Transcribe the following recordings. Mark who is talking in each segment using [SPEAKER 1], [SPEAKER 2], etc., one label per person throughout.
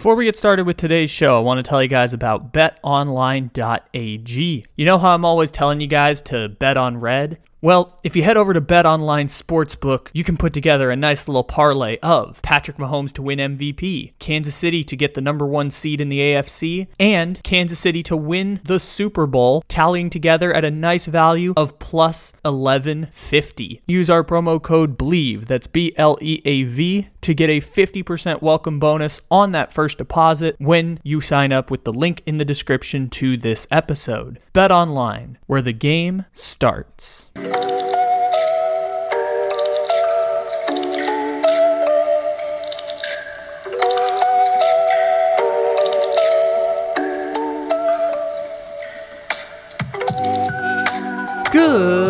[SPEAKER 1] Before we get started with today's show, I want to tell you guys about betonline.ag. You know how I'm always telling you guys to bet on red? Well, if you head over to BetOnline Sportsbook, you can put together a nice little parlay of Patrick Mahomes to win MVP, Kansas City to get the number one seed in the AFC, and Kansas City to win the Super Bowl, tallying together at a nice value of plus 1150. Use our promo code BLEAV, that's B L E A V, to get a 50% welcome bonus on that first deposit when you sign up with the link in the description to this episode. Bet Online, where the game starts. Good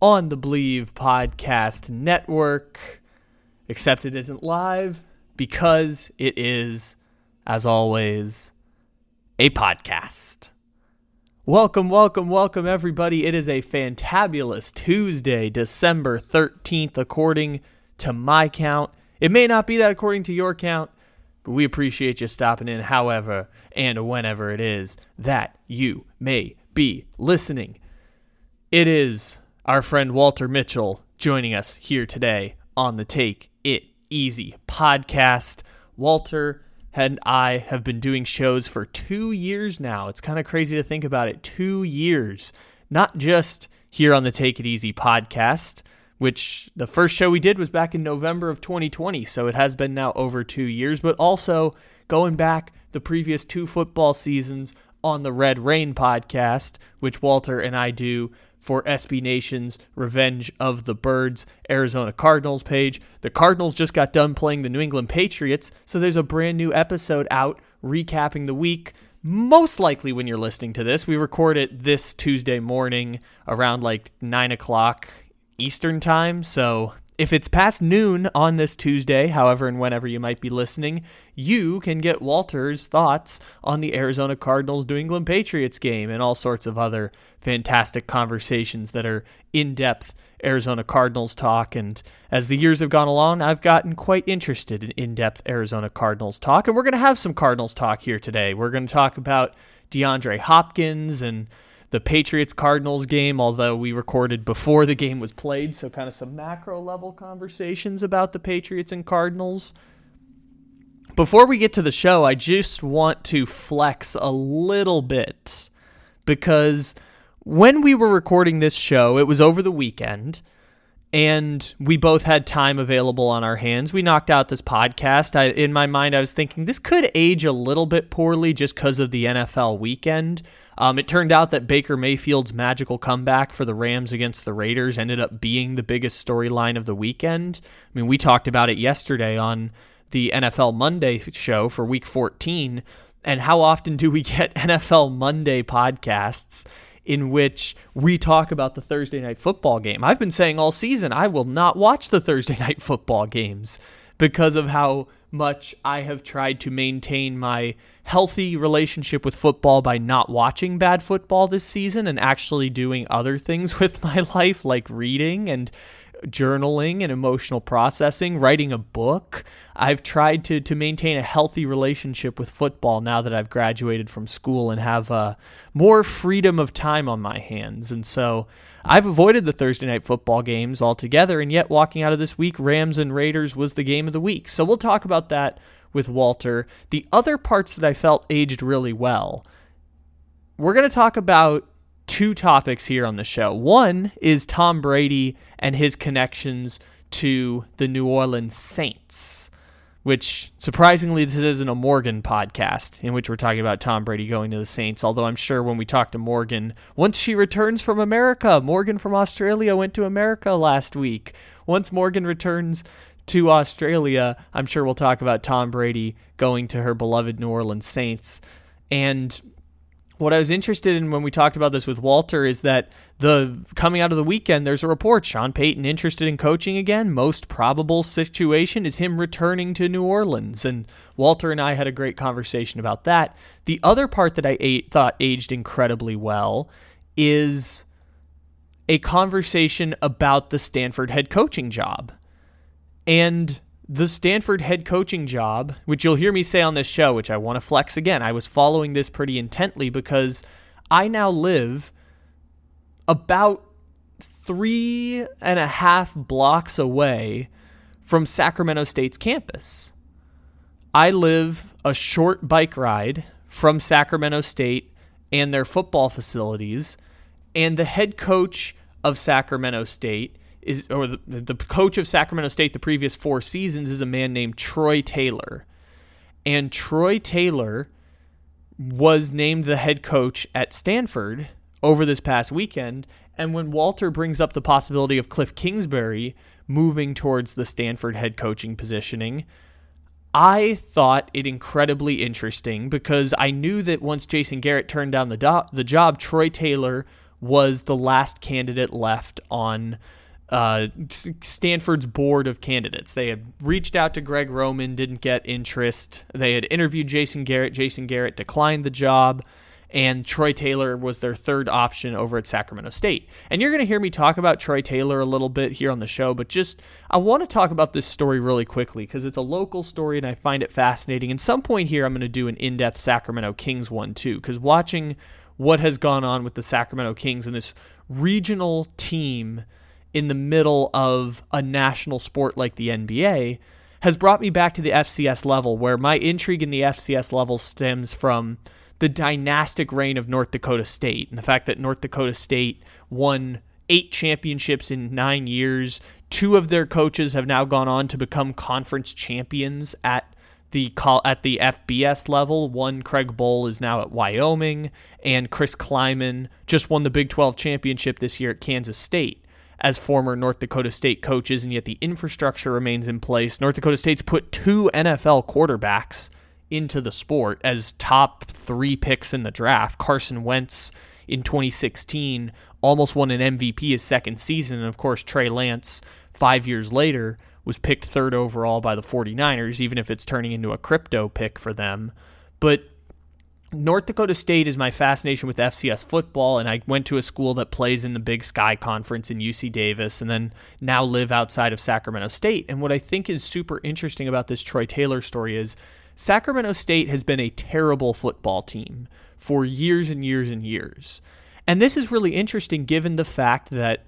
[SPEAKER 1] on the Bleav Podcast Network. Except it isn't live because it is, as always, a podcast. Welcome, welcome, welcome, everybody. It is a fantabulous Tuesday, December 13th, according to my count. It may not be that according to your count, but we appreciate you stopping in, however and whenever it is that you may be listening. It is our friend Walter Mitchell joining us here today on the Take It Easy podcast. Walter and I have been doing shows for two years now. It's kind of crazy to think about it. Two years, not just here on the Take It Easy podcast, which the first show we did was back in November of 2020. So it has been now over two years, but also going back the previous two football seasons on the Red Rain podcast, which Walter and I do for SB Nation's Revenge of the Birds Arizona Cardinals page. The Cardinals just got done playing the New England Patriots, so there's a brand new episode out recapping the week. Most likely, when you're listening to this, we record it this Tuesday morning around like 9 o'clock Eastern Time. So if it's past noon on this Tuesday, however and whenever you might be listening, you can get Walter's thoughts on the Arizona Cardinals New England Patriots game and all sorts of other fantastic conversations that are in depth Arizona Cardinals talk. And as the years have gone along, I've gotten quite interested in in depth Arizona Cardinals talk. And we're going to have some Cardinals talk here today. We're going to talk about DeAndre Hopkins and the Patriots Cardinals game, although we recorded before the game was played. So, kind of some macro level conversations about the Patriots and Cardinals. Before we get to the show, I just want to flex a little bit because when we were recording this show, it was over the weekend and we both had time available on our hands. We knocked out this podcast. I, in my mind, I was thinking this could age a little bit poorly just because of the NFL weekend. Um, it turned out that Baker Mayfield's magical comeback for the Rams against the Raiders ended up being the biggest storyline of the weekend. I mean, we talked about it yesterday on the NFL Monday show for week 14. And how often do we get NFL Monday podcasts in which we talk about the Thursday night football game? I've been saying all season I will not watch the Thursday night football games because of how much I have tried to maintain my healthy relationship with football by not watching bad football this season and actually doing other things with my life like reading and journaling and emotional processing, writing a book. I've tried to to maintain a healthy relationship with football now that I've graduated from school and have uh, more freedom of time on my hands. And so I've avoided the Thursday night football games altogether, and yet walking out of this week, Rams and Raiders was the game of the week. So we'll talk about that with Walter. The other parts that I felt aged really well. We're going to talk about two topics here on the show. One is Tom Brady and his connections to the New Orleans Saints. which surprisingly, this isn't a Morgan podcast in which we're talking about Tom Brady going to the Saints. Although I'm sure when we talk to Morgan, once she returns from America, Morgan from Australia went to America last week. Once Morgan returns to Australia, I'm sure we'll talk about Tom Brady going to her beloved New Orleans Saints. And what I was interested in when we talked about this with Walter is that the coming out of the weekend, there's a report Sean Payton interested in coaching again. Most probable situation is him returning to New Orleans, and Walter and I had a great conversation about that. The other part that I ate, thought aged incredibly well is a conversation about the Stanford head coaching job, and the Stanford head coaching job, which you'll hear me say on this show, which I want to flex again. I was following this pretty intently because I now live about three and a half blocks away from Sacramento State's campus. I live a short bike ride from Sacramento State and their football facilities, and the head coach of Sacramento State is or the, the coach of Sacramento State the previous four seasons is a man named Troy Taylor. And Troy Taylor was named the head coach at Stanford over this past weekend. And when Walter brings up the possibility of Cliff Kingsbury moving towards the Stanford head coaching positioning, I thought it incredibly interesting because I knew that once Jason Garrett turned down the, do- the job, Troy Taylor was the last candidate left on uh, Stanford's board of candidates. They had reached out to Greg Roman, didn't get interest. They had interviewed Jason Garrett. Jason Garrett declined the job, and Troy Taylor was their third option over at Sacramento State. And you're going to hear me talk about Troy Taylor a little bit here on the show, but just I want to talk about this story really quickly because it's a local story and I find it fascinating. And some point here, I'm going to do an in depth Sacramento Kings one too, because watching what has gone on with the Sacramento Kings and this regional team in the middle of a national sport like the NBA has brought me back to the FCS level, where my intrigue in the FCS level stems from the dynastic reign of North Dakota State and the fact that North Dakota State won eight championships in nine years. Two of their coaches have now gone on to become conference champions at the call at the FBS level. One Craig Bohl is now at Wyoming, and Chris Klieman just won the Big 12 championship this year at Kansas State as former North Dakota State coaches, and yet the infrastructure remains in place. North Dakota State's put two NFL quarterbacks into the sport as top three picks in the draft. Carson Wentz in 2016 almost won an MVP his second season. And of course, Trey Lance, five years later, was picked third overall by the 49ers, even if it's turning into a crypto pick for them. But North Dakota State is my fascination with FCS football, and I went to a school that plays in the Big Sky Conference in UC Davis, and then now live outside of Sacramento State. And what I think is super interesting about this Troy Taylor story is Sacramento State has been a terrible football team for years and years and years. And this is really interesting given the fact that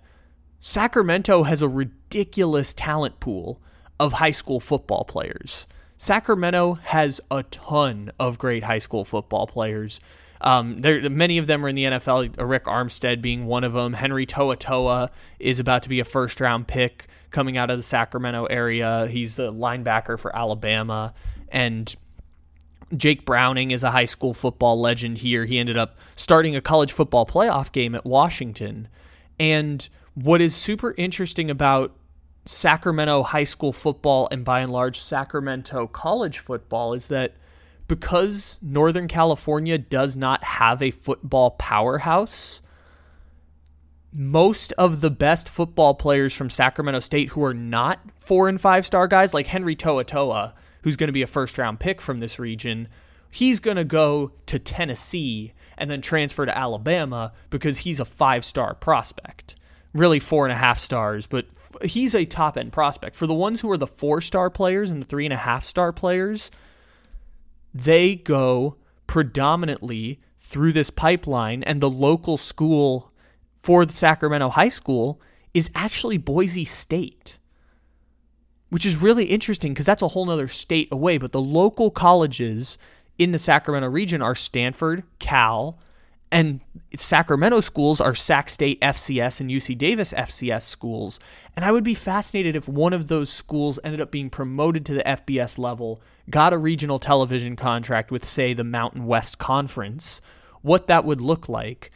[SPEAKER 1] Sacramento has a ridiculous talent pool of high school football players. Sacramento has a ton of great high school football players. Um, there, many of them are in the NFL. Arik Armstead being one of them. Henry To'oTo'o is about to be a first round pick coming out of the Sacramento area. He's the linebacker for Alabama, and Jake Browning is a high school football legend here. He ended up starting a college football playoff game at Washington. And what is super interesting about Sacramento high school football and by and large Sacramento college football is that because Northern California does not have a football powerhouse, most of the best football players from Sacramento State who are not four and five star guys, like Henry To'oTo'o, who's going to be a first round pick from this region, he's going to go to Tennessee and then transfer to Alabama because he's a five star prospect really four and a half stars, but he's a top end prospect. For the ones who are the four star players and the three and a half star players, they go predominantly through this pipeline, and the local school for the Sacramento High School is actually Boise State. Which is really interesting because that's a whole other state away. But the local colleges in the Sacramento region are Stanford, Cal, And Sacramento schools are Sac State FCS and UC Davis FCS schools. And I would be fascinated if one of those schools ended up being promoted to the FBS level, got a regional television contract with, say, the Mountain West Conference, what that would look like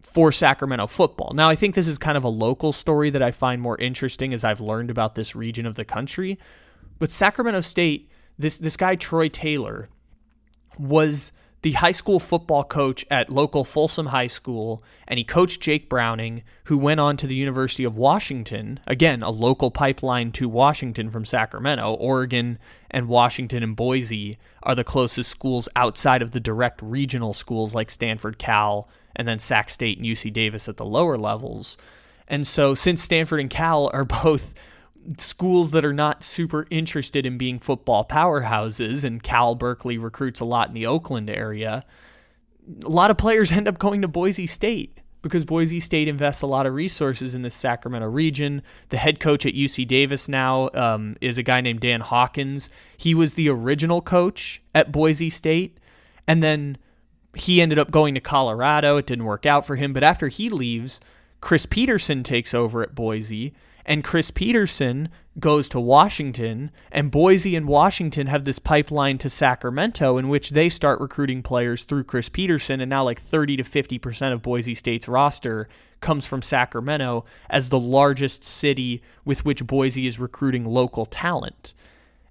[SPEAKER 1] for Sacramento football. Now, I think this is kind of a local story that I find more interesting as I've learned about this region of the country. But Sacramento State, this this guy Troy Taylor was the high school football coach at local Folsom High School, and he coached Jake Browning, who went on to the University of Washington. Again, a local pipeline to Washington from Sacramento. Oregon and Washington and Boise are the closest schools outside of the direct regional schools like Stanford, Cal, and then Sac State and UC Davis at the lower levels. And so, since Stanford and Cal are both schools that are not super interested in being football powerhouses, and Cal Berkeley recruits a lot in the Oakland area, a lot of players end up going to Boise State because Boise State invests a lot of resources in the Sacramento region. The head coach at UC Davis now um, is a guy named Dan Hawkins. He was the original coach at Boise State, and then he ended up going to Colorado. It didn't work out for him, but after he leaves, Chris Petersen takes over at Boise and Chris Petersen goes to Washington, and Boise and Washington have this pipeline to Sacramento in which they start recruiting players through Chris Petersen, and now like 30 to 50% of Boise State's roster comes from Sacramento as the largest city with which Boise is recruiting local talent.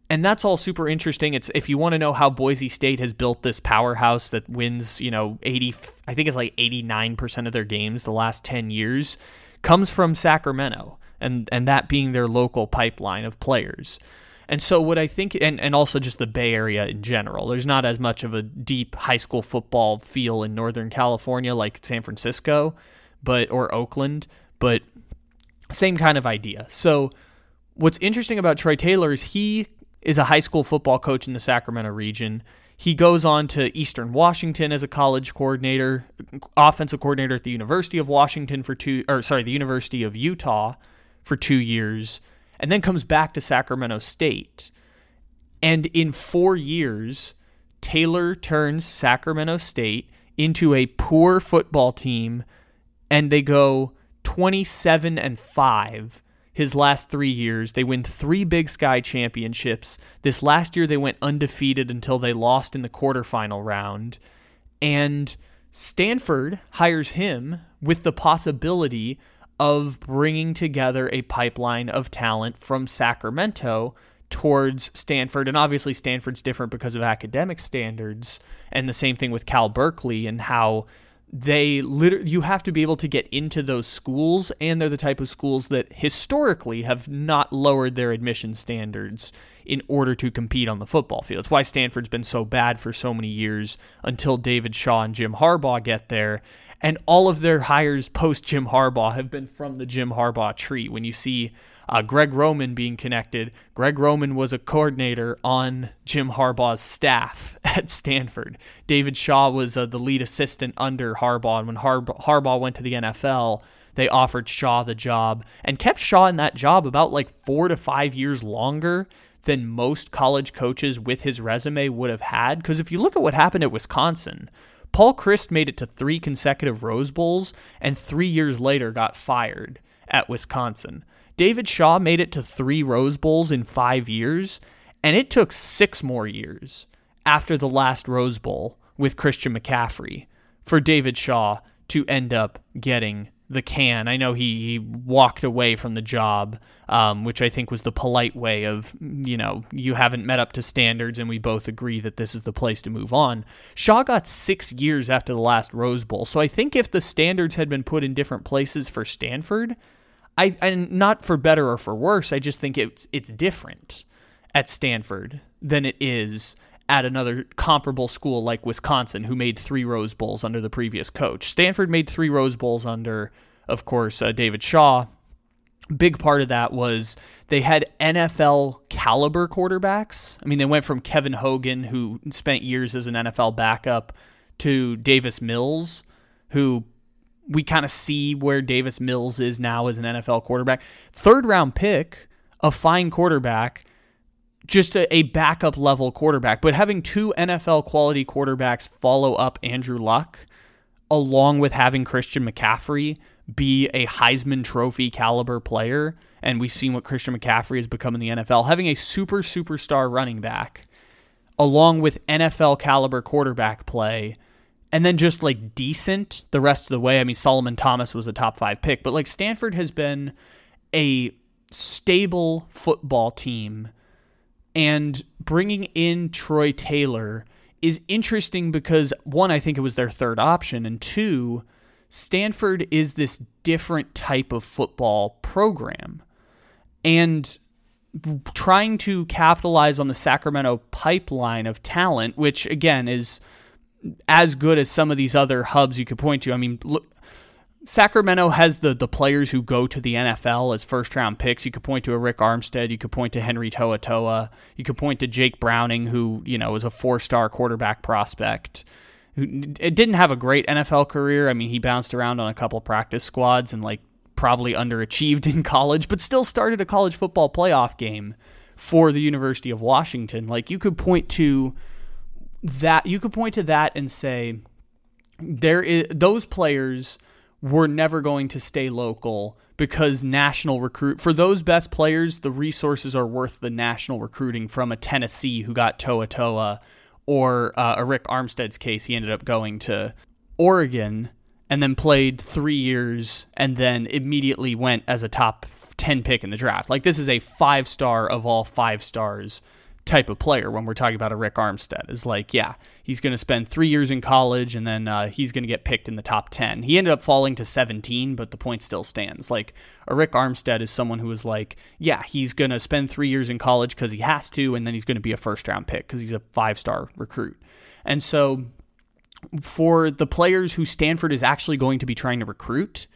[SPEAKER 1] And that's all super interesting. It's if you want to know how Boise State has built this powerhouse that wins, you know, 80 I think it's like 89% of their games the last 10 years comes from Sacramento and and that being their local pipeline of players. And so what I think and, and also just the Bay Area in general. There's not as much of a deep high school football feel in Northern California like San Francisco, but or Oakland, but same kind of idea. So what's interesting about Troy Taylor is he is a high school football coach in the Sacramento region. He goes on to Eastern Washington as a college coordinator, offensive coordinator at the University of Washington for two, or sorry, the University of Utah for two years, and then comes back to Sacramento State. And in four years, Taylor turns Sacramento State into a poor football team, and they go 27 and 5 his last three years. They win three Big Sky championships. This last year, they went undefeated until they lost in the quarterfinal round. And Stanford hires him with the possibility of bringing together a pipeline of talent from Sacramento towards Stanford. And obviously, Stanford's different because of academic standards. And the same thing with Cal Berkeley and how they literally you have to be able to get into those schools and they're the type of schools that historically have not lowered their admission standards in order to compete on the football field. It's why Stanford's been so bad for so many years until David Shaw and Jim Harbaugh get there. And all of their hires post Jim Harbaugh have been from the Jim Harbaugh tree. When you see uh, Greg Roman being connected. Greg Roman was a coordinator on Jim Harbaugh's staff at Stanford. David Shaw was uh, the lead assistant under Harbaugh. And when Harb- Harbaugh went to the NFL, they offered Shaw the job and kept Shaw in that job about like four to five years longer than most college coaches with his resume would have had. Because if you look at what happened at Wisconsin, Paul Chryst made it to three consecutive Rose Bowls and three years later got fired at Wisconsin. David Shaw made it to three Rose Bowls in five years, and it took six more years after the last Rose Bowl with Christian McCaffrey for David Shaw to end up getting the can. I know he, he walked away from the job, um, which I think was the polite way of, you know, you haven't met up to standards and we both agree that this is the place to move on. Shaw got six years after the last Rose Bowl. So I think if the standards had been put in different places for Stanford, I and not for better or for worse. I just think it's it's different at Stanford than it is at another comparable school like Wisconsin, who made three Rose Bowls under the previous coach. Stanford made three Rose Bowls under, of course, uh, David Shaw. Big part of that was they had NFL caliber quarterbacks. I mean, they went from Kevin Hogan, who spent years as an NFL backup, to Davis Mills, who we kind of see where Davis Mills is now as an NFL quarterback. Third round pick, a fine quarterback, just a, a, backup level quarterback. But having two NFL quality quarterbacks follow up Andrew Luck, along with having Christian McCaffrey be a Heisman Trophy caliber player, and we've seen what Christian McCaffrey has become in the NFL, having a super superstar running back, along with NFL caliber quarterback play, and then just like decent the rest of the way. I mean, Solomon Thomas was a top five pick, but like Stanford has been a stable football team, and bringing in Troy Taylor is interesting because one, I think it was their third option, and two, Stanford is this different type of football program. And trying to capitalize on the Sacramento pipeline of talent, which again is as good as some of these other hubs you could point to. I mean, look, Sacramento has the the players who go to the NFL as first round picks. You could point to a Rick Armstead. You could point to Henry To'oTo'o, You could point to Jake Browning, who you know was a four star quarterback prospect. Who didn't have a great NFL career. I mean, he bounced around on a couple practice squads and like probably underachieved in college, but still started a college football playoff game for the University of Washington. Like you could point to that. You could point to that and say there is those players we're never going to stay local because national recruit for those best players the resources are worth the national recruiting from a Tennessee who got To'oTo'o, or uh, a Rick Armstead's case. He ended up going to Oregon and then played 3 years and then immediately went as a top 10 pick in the draft. Like this is a 5 star of all 5 stars type of player when we're talking about a Rick Armstead. Is like, yeah, he's going to spend three years in college and then uh, he's going to get picked in the top 10. He ended up falling to 17, but the point still stands. Like, a Rick Armstead is someone who is like, yeah, he's going to spend three years in college because he has to, and then he's going to be a first round pick because he's a five star recruit. And so, for the players who Stanford is actually going to be trying to recruit,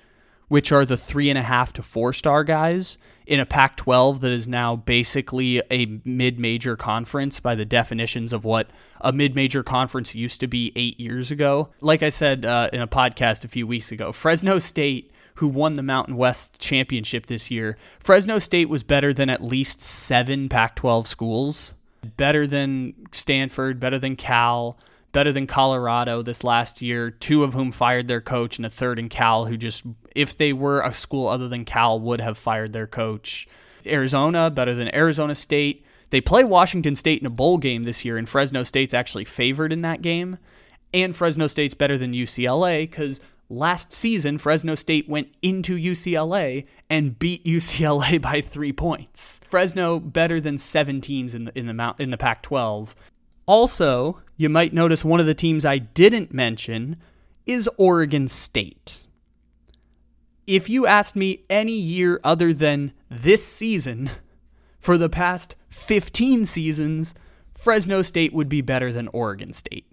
[SPEAKER 1] which are the three and a half to four star guys in a Pac 12 that is now basically a mid major conference by the definitions of what a mid major conference used to be eight years ago. Like I said uh, in a podcast a few weeks ago, Fresno State. Who won the Mountain West championship this year? Fresno State was better than at least seven Pac 12 schools, better than Stanford, better than Cal, better than Colorado this last year, two of whom fired their coach, and a third in Cal who just, if they were a school other than Cal, would have fired their coach. Arizona, better than Arizona State. They play Washington State in a bowl game this year, and Fresno State's actually favored in that game. And Fresno State's better than UCLA because last season Fresno State went into UCLA and beat UCLA by three points. Fresno better than seven teams in the in the mount in the Pac-12. Also, you might notice one of the teams I didn't mention is Oregon State. If you asked me any year other than this season, for the past 15 seasons, Fresno State would be better than Oregon State.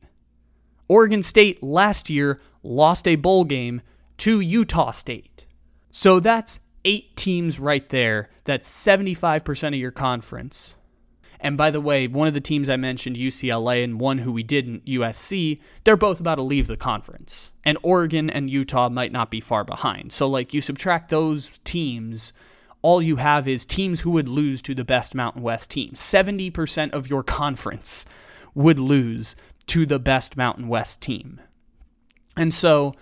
[SPEAKER 1] Oregon State last year lost a bowl game to Utah State. So that's eight teams right there. That's 75% of your conference. And by the way, one of the teams I mentioned, UCLA, and one who we didn't, USC, they're both about to leave the conference. And Oregon and Utah might not be far behind. So, like, you subtract those teams, all you have is teams who would lose to the best Mountain West team. 70% of your conference would lose to the best Mountain West team. And so,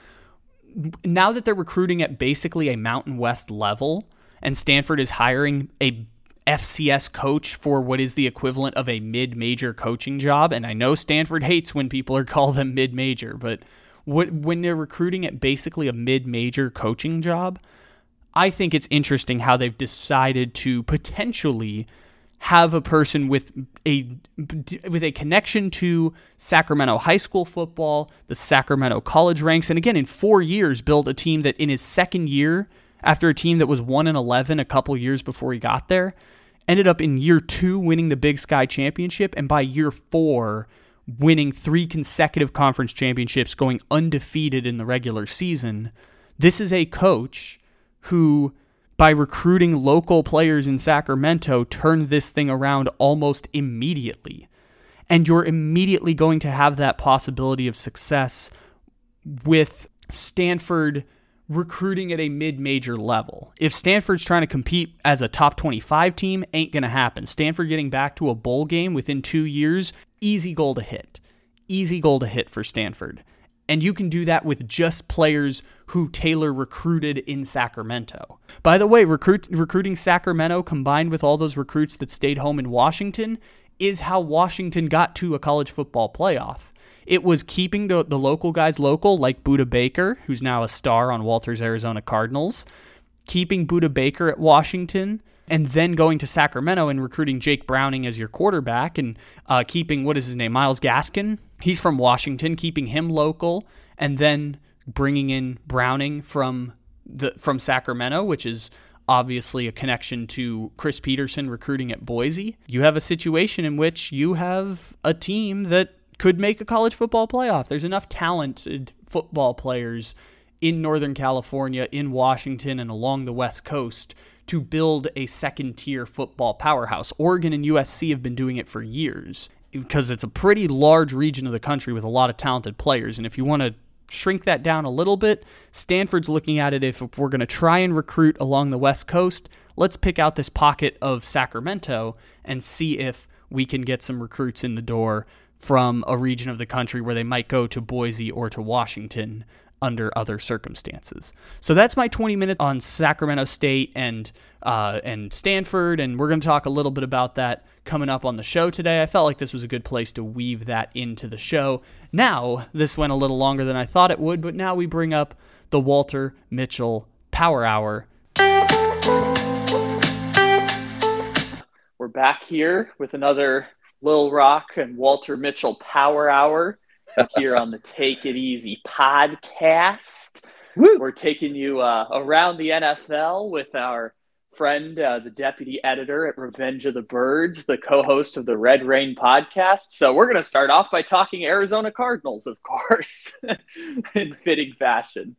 [SPEAKER 1] now that they're recruiting at basically a Mountain West level, and Stanford is hiring a FCS coach for what is the equivalent of a mid major coaching job. And I know Stanford hates when people are call them mid major, but what, when they're recruiting at basically a mid major coaching job, I think it's interesting how they've decided to potentially have a person with a with a connection to Sacramento high school football, the Sacramento college ranks, and again in four years build a team that in his second year after a team that was 1 and 11 a couple years before he got there ended up in year 2 winning the Big Sky championship and by year 4 winning 3 consecutive conference championships going undefeated in the regular season. This is a coach who by recruiting local players in Sacramento turned this thing around almost immediately. And you're immediately going to have that possibility of success with Stanford recruiting at a mid-major level. If Stanford's trying to compete as a top 25 team, ain't going to happen. Stanford getting back to a bowl game within 2 years, easy goal to hit. Easy goal to hit for Stanford. And you can do that with just players who Taylor recruited in Sacramento. By the way, recruit, recruiting Sacramento combined with all those recruits that stayed home in Washington is how Washington got to a college football playoff. It was keeping the, the local guys local, like Budda Baker, who's now a star on Walter's Arizona Cardinals, keeping Budda Baker at Washington, and then going to Sacramento and recruiting Jake Browning as your quarterback and uh, keeping, what is his name, Myles Gaskin. He's from Washington, keeping him local, and then bringing in Browning from the from Sacramento, which is obviously a connection to Chris Petersen recruiting at Boise. You have a situation in which you have a team that could make a college football playoff. There's enough talented football players in Northern California, in Washington, and along the West Coast to build a second tier football powerhouse. Oregon and USC have been doing it for years because it's a pretty large region of the country with a lot of talented players. And if you want to shrink that down a little bit, Stanford's looking at it if, we're going to try and recruit along the West Coast, let's pick out this pocket of Sacramento and see if we can get some recruits in the door from a region of the country where they might go to Boise or to Washington under other circumstances. So that's my 20 minutes on Sacramento State and uh, and Stanford, and we're going to talk a little bit about that coming up on the show today. I felt like this was a good place to weave that into the show. Now, this went a little longer than I thought it would, but now we bring up the Walter Mitchell Power Hour. We're back here with another Lil Rock and Walter Mitchell Power Hour here on the Take It Easy podcast. Woo! We're taking you uh, around the NFL with our friend, uh, the deputy editor at Revenge of the Birds, the co host of the Red Rain podcast. So, we're going to start off by talking Arizona Cardinals, of course, in fitting fashion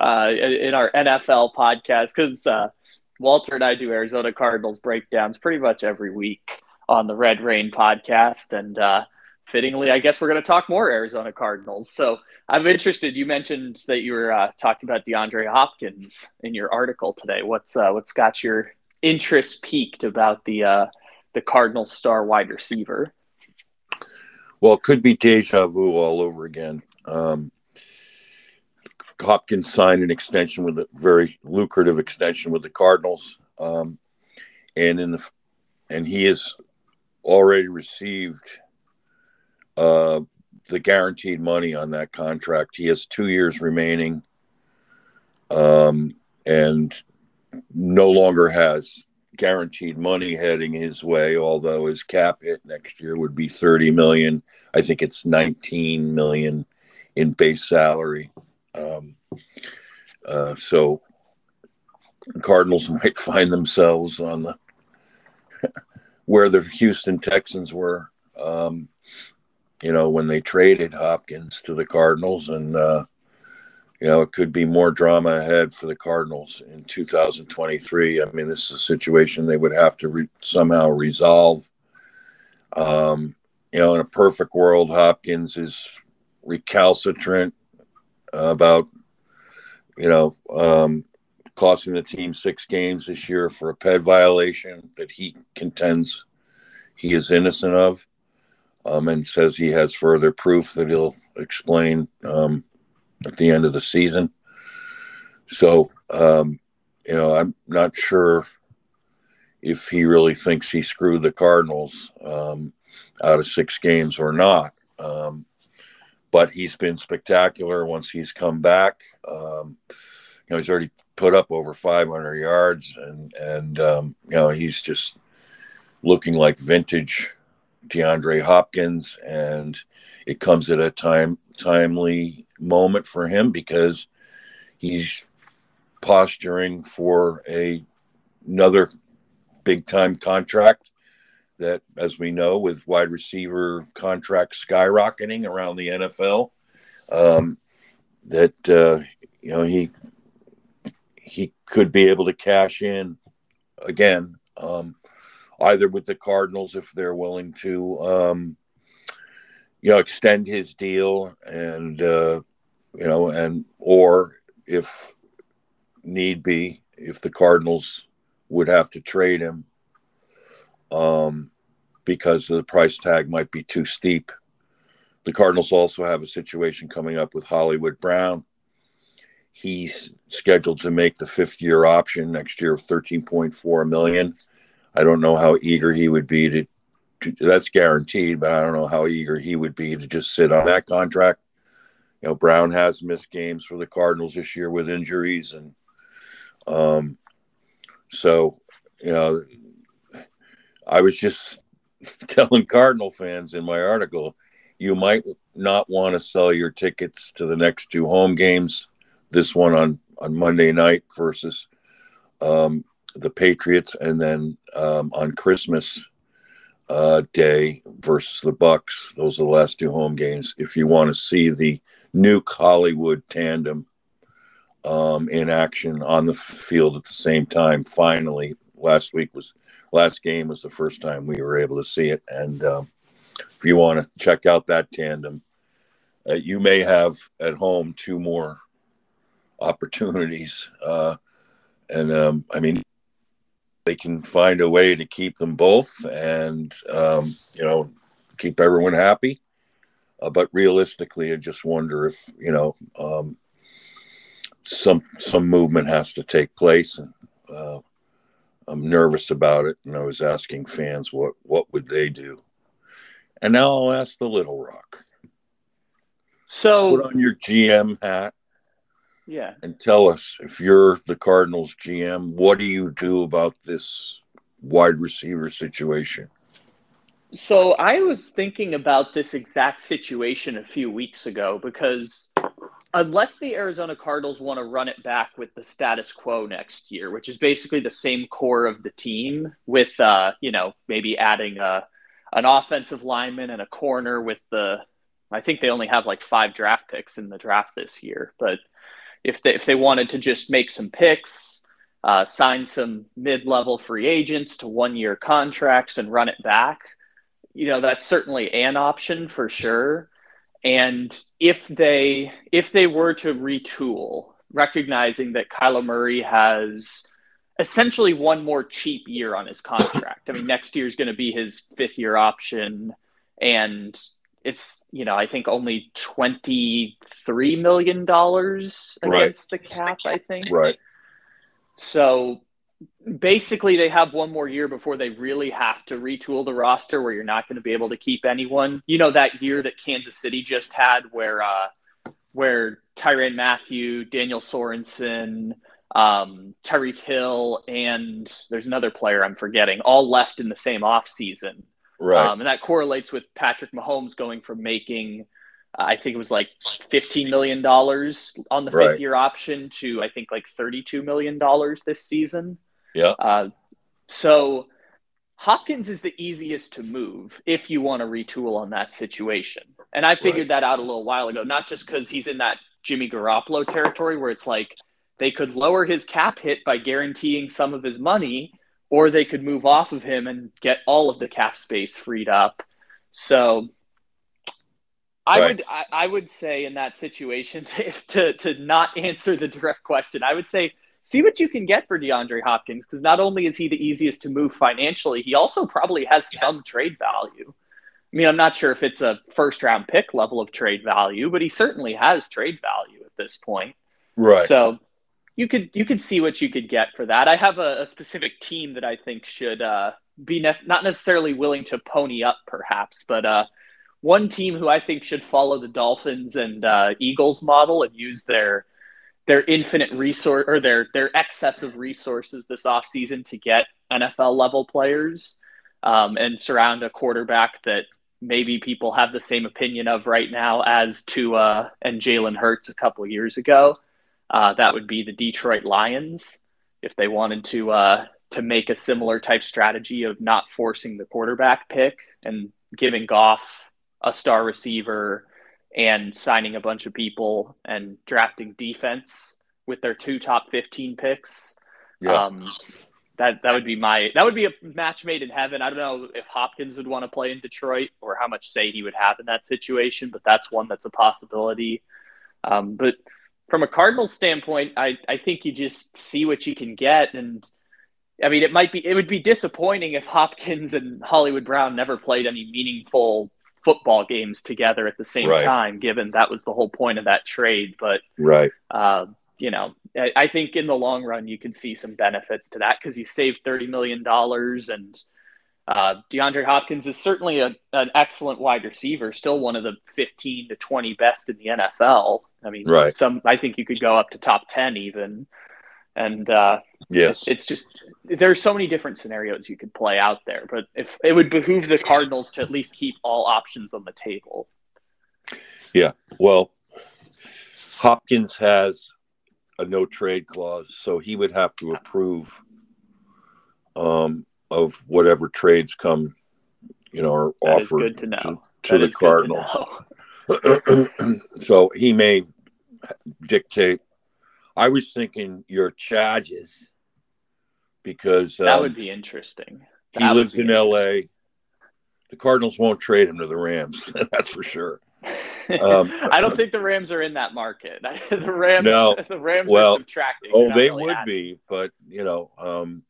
[SPEAKER 1] uh, in our NFL podcast because uh, Walter and I do Arizona Cardinals breakdowns pretty much every week on the Red Rain podcast. And uh, fittingly, I guess we're going to talk more Arizona Cardinals. So I'm interested. You mentioned that you were uh, talking about DeAndre Hopkins in your article today. What's uh, what's got your interest peaked about the uh, the Cardinals star wide receiver?
[SPEAKER 2] Well, it could be deja vu all over again. Um, Hopkins signed an extension with a very lucrative extension with the Cardinals, um, and in the and he is already received uh, the guaranteed money on that contract. He has two years remaining um, and no longer has guaranteed money heading his way, although his cap hit next year would be 30 million. I think it's 19 million in base salary. Um, uh, so Cardinals might find themselves on the where the Houston Texans were, um, you know, when they traded Hopkins to the Cardinals. And, uh, you know, it could be more drama ahead for the Cardinals in 2023. I mean, this is a situation they would have to re- somehow resolve. Um, you know, in a perfect world, Hopkins is recalcitrant about, you know, um, costing the team six games this year for a ped violation that he contends he is innocent of, um, and says he has further proof that he'll explain um, at the end of the season. So, um, you know, I'm not sure if he really thinks he screwed the Cardinals um, out of six games or not. Um, but he's been spectacular once he's come back. Um, you know, he's already put up over 500 yards, and and um, you know he's just looking like vintage DeAndre Hopkins, and it comes at a time timely moment for him because he's posturing for a another big time contract that as we know with wide receiver contracts skyrocketing around the NFL um, that uh, you know he he could be able to cash in again, um, either with the Cardinals if they're willing to, um, you know, extend his deal, and uh, you know, and or if need be, if the Cardinals would have to trade him, um, because the price tag might be too steep. the Cardinals also have a situation coming up with Hollywood Brown. He's scheduled to make the fifth year option next year of 13.4 million. I don't know how eager he would be to, to that's guaranteed, but I don't know how eager he would be to just sit on that contract. You know, Brown has missed games for the Cardinals this year with injuries, and um, so you know, I was just telling Cardinal fans in my article, you might not want to sell your tickets to the next two home games. This one on on Monday night versus um, the Patriots, and then um, on Christmas uh, Day versus the Bucs. Those are the last two home games. If you want to see the new Hollywood tandem um, in action on the field at the same time, finally, last week was last game was the first time we were able to see it. And um, if you want to check out that tandem, uh, you may have at home two more opportunities. Uh, and um, I mean, they can find a way to keep them both and, um, you know, keep everyone happy. Uh, but realistically, I just wonder if, you know, um, some some movement has to take place. And uh, I'm nervous about it. And I was asking fans what, what would they do? And now I'll ask the Little Rock.
[SPEAKER 1] So
[SPEAKER 2] put on your GM hat
[SPEAKER 1] yeah.
[SPEAKER 2] And tell us if you're the Cardinals GM, what do you do about this wide receiver situation?
[SPEAKER 1] So I was thinking about this exact situation a few weeks ago because unless the Arizona Cardinals want to run it back with the status quo next year, which is basically the same core of the team with uh, you know, maybe adding a an offensive lineman and a corner with the I think they only have like five draft picks in the draft this year, but if they if they wanted to just make some picks, uh, sign some mid-level free agents to one-year contracts and run it back, you know that's certainly an option for sure. And if they if they were to retool, recognizing that Kyler Murray has essentially one more cheap year on his contract. I mean, next year is going to be his fifth year option, and it's you know I think only twenty three million dollars against right. the cap. I think
[SPEAKER 2] right.
[SPEAKER 1] So basically, they have one more year before they really have to retool the roster, where you're not going to be able to keep anyone. You know that year that Kansas City just had, where uh, where Tyrann Mathieu, Daniel Sorensen. Um, Tyreek Hill and there's another player I'm forgetting, all left in the same offseason
[SPEAKER 2] Right.
[SPEAKER 1] Um, and that correlates with Patrick Mahomes going from making, uh, I think it was like $15 million on the
[SPEAKER 2] right.
[SPEAKER 1] fifth year option to I think like $32 million this season.
[SPEAKER 2] Yeah.
[SPEAKER 1] Uh, so Hopkins is the easiest to move if you want to retool on that situation. And I figured right. that out a little while ago, not just because he's in that Jimmy Garoppolo territory where it's like they could lower his cap hit by guaranteeing some of his money or they could move off of him and get all of the cap space freed up. So I right. would I, I, would say in that situation to, to, to not answer the direct question, I would say see what you can get for DeAndre Hopkins because not only is he the easiest to move financially, he also probably has yes. some trade value. I mean, I'm not sure if it's a first round pick level of trade value, but he certainly has trade value at this point.
[SPEAKER 2] Right.
[SPEAKER 1] So you could you could see what you could get for that. I have a, a specific team that I think should uh, be ne- not necessarily willing to pony up, perhaps, but uh, one team who I think should follow the Dolphins and uh, Eagles model and use their their infinite resource or their their excess of resources this offseason to get NFL level players um, and surround a quarterback that maybe people have the same opinion of right now as Tua and Jalen Hurts a couple years ago. Uh, that would be the Detroit Lions if they wanted to uh, to make a similar type strategy of not forcing the quarterback pick and giving Goff a star receiver and signing a bunch of people and drafting defense with their two top 15 picks.
[SPEAKER 2] Yeah.
[SPEAKER 1] Um, that that would be my that would be a match made in heaven. I don't know if Hopkins would want to play in Detroit or how much say he would have in that situation, but that's one that's a possibility. Um, but from a Cardinals standpoint, I, I think you just see what you can get. And I mean, it might be, it would be disappointing if Hopkins and Hollywood Brown never played any meaningful football games together at the same
[SPEAKER 2] Right.
[SPEAKER 1] time, given that was the whole point of that trade. But
[SPEAKER 2] Right.
[SPEAKER 1] uh, you know, I, I think in the long run you can see some benefits to that because you save thirty million dollars, and uh, DeAndre Hopkins is certainly a, an excellent wide receiver, still one of the fifteen to twenty best in the NFL. I mean,
[SPEAKER 2] Right.
[SPEAKER 1] some I think you could go up to top ten even, and uh,
[SPEAKER 2] Yes.
[SPEAKER 1] it's just there's so many different scenarios you could play out there. But if it would behoove the Cardinals to at least keep all options on the table.
[SPEAKER 2] Yeah, well, Hopkins has a no trade clause, so he would have to approve um, of whatever trades come, you know, are offered
[SPEAKER 1] to
[SPEAKER 2] to, to the
[SPEAKER 1] is good to
[SPEAKER 2] Cardinals. so he may dictate. I was thinking your charges because
[SPEAKER 1] That
[SPEAKER 2] um,
[SPEAKER 1] would be interesting.
[SPEAKER 2] he
[SPEAKER 1] that would
[SPEAKER 2] lives in L.A. The Cardinals won't trade him to the Rams. That's for sure. Um,
[SPEAKER 1] I don't think the Rams are in that market. the Rams,
[SPEAKER 2] No.
[SPEAKER 1] the Rams
[SPEAKER 2] Well,
[SPEAKER 1] are subtracting.
[SPEAKER 2] Oh, they
[SPEAKER 1] really
[SPEAKER 2] would
[SPEAKER 1] adding.
[SPEAKER 2] be, but you know, um,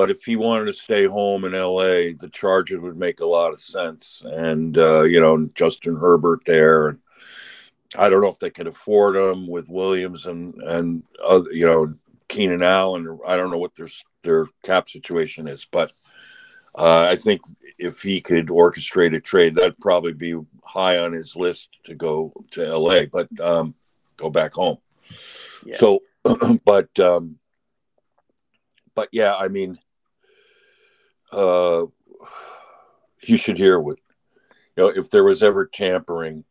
[SPEAKER 2] but if he wanted to stay home in L.A., the Chargers would make a lot of sense, and uh, you know, Justin Herbert there, and I don't know if they could afford him with Williams and and other, you know, Keenan Allen. I don't know what their their cap situation is, but uh, I think if he could orchestrate a trade, that'd probably be high on his list to go to L.A., but um, go back home.
[SPEAKER 1] Yeah.
[SPEAKER 2] So, but um, but yeah, I mean, uh, you should hear what you know if there was ever tampering,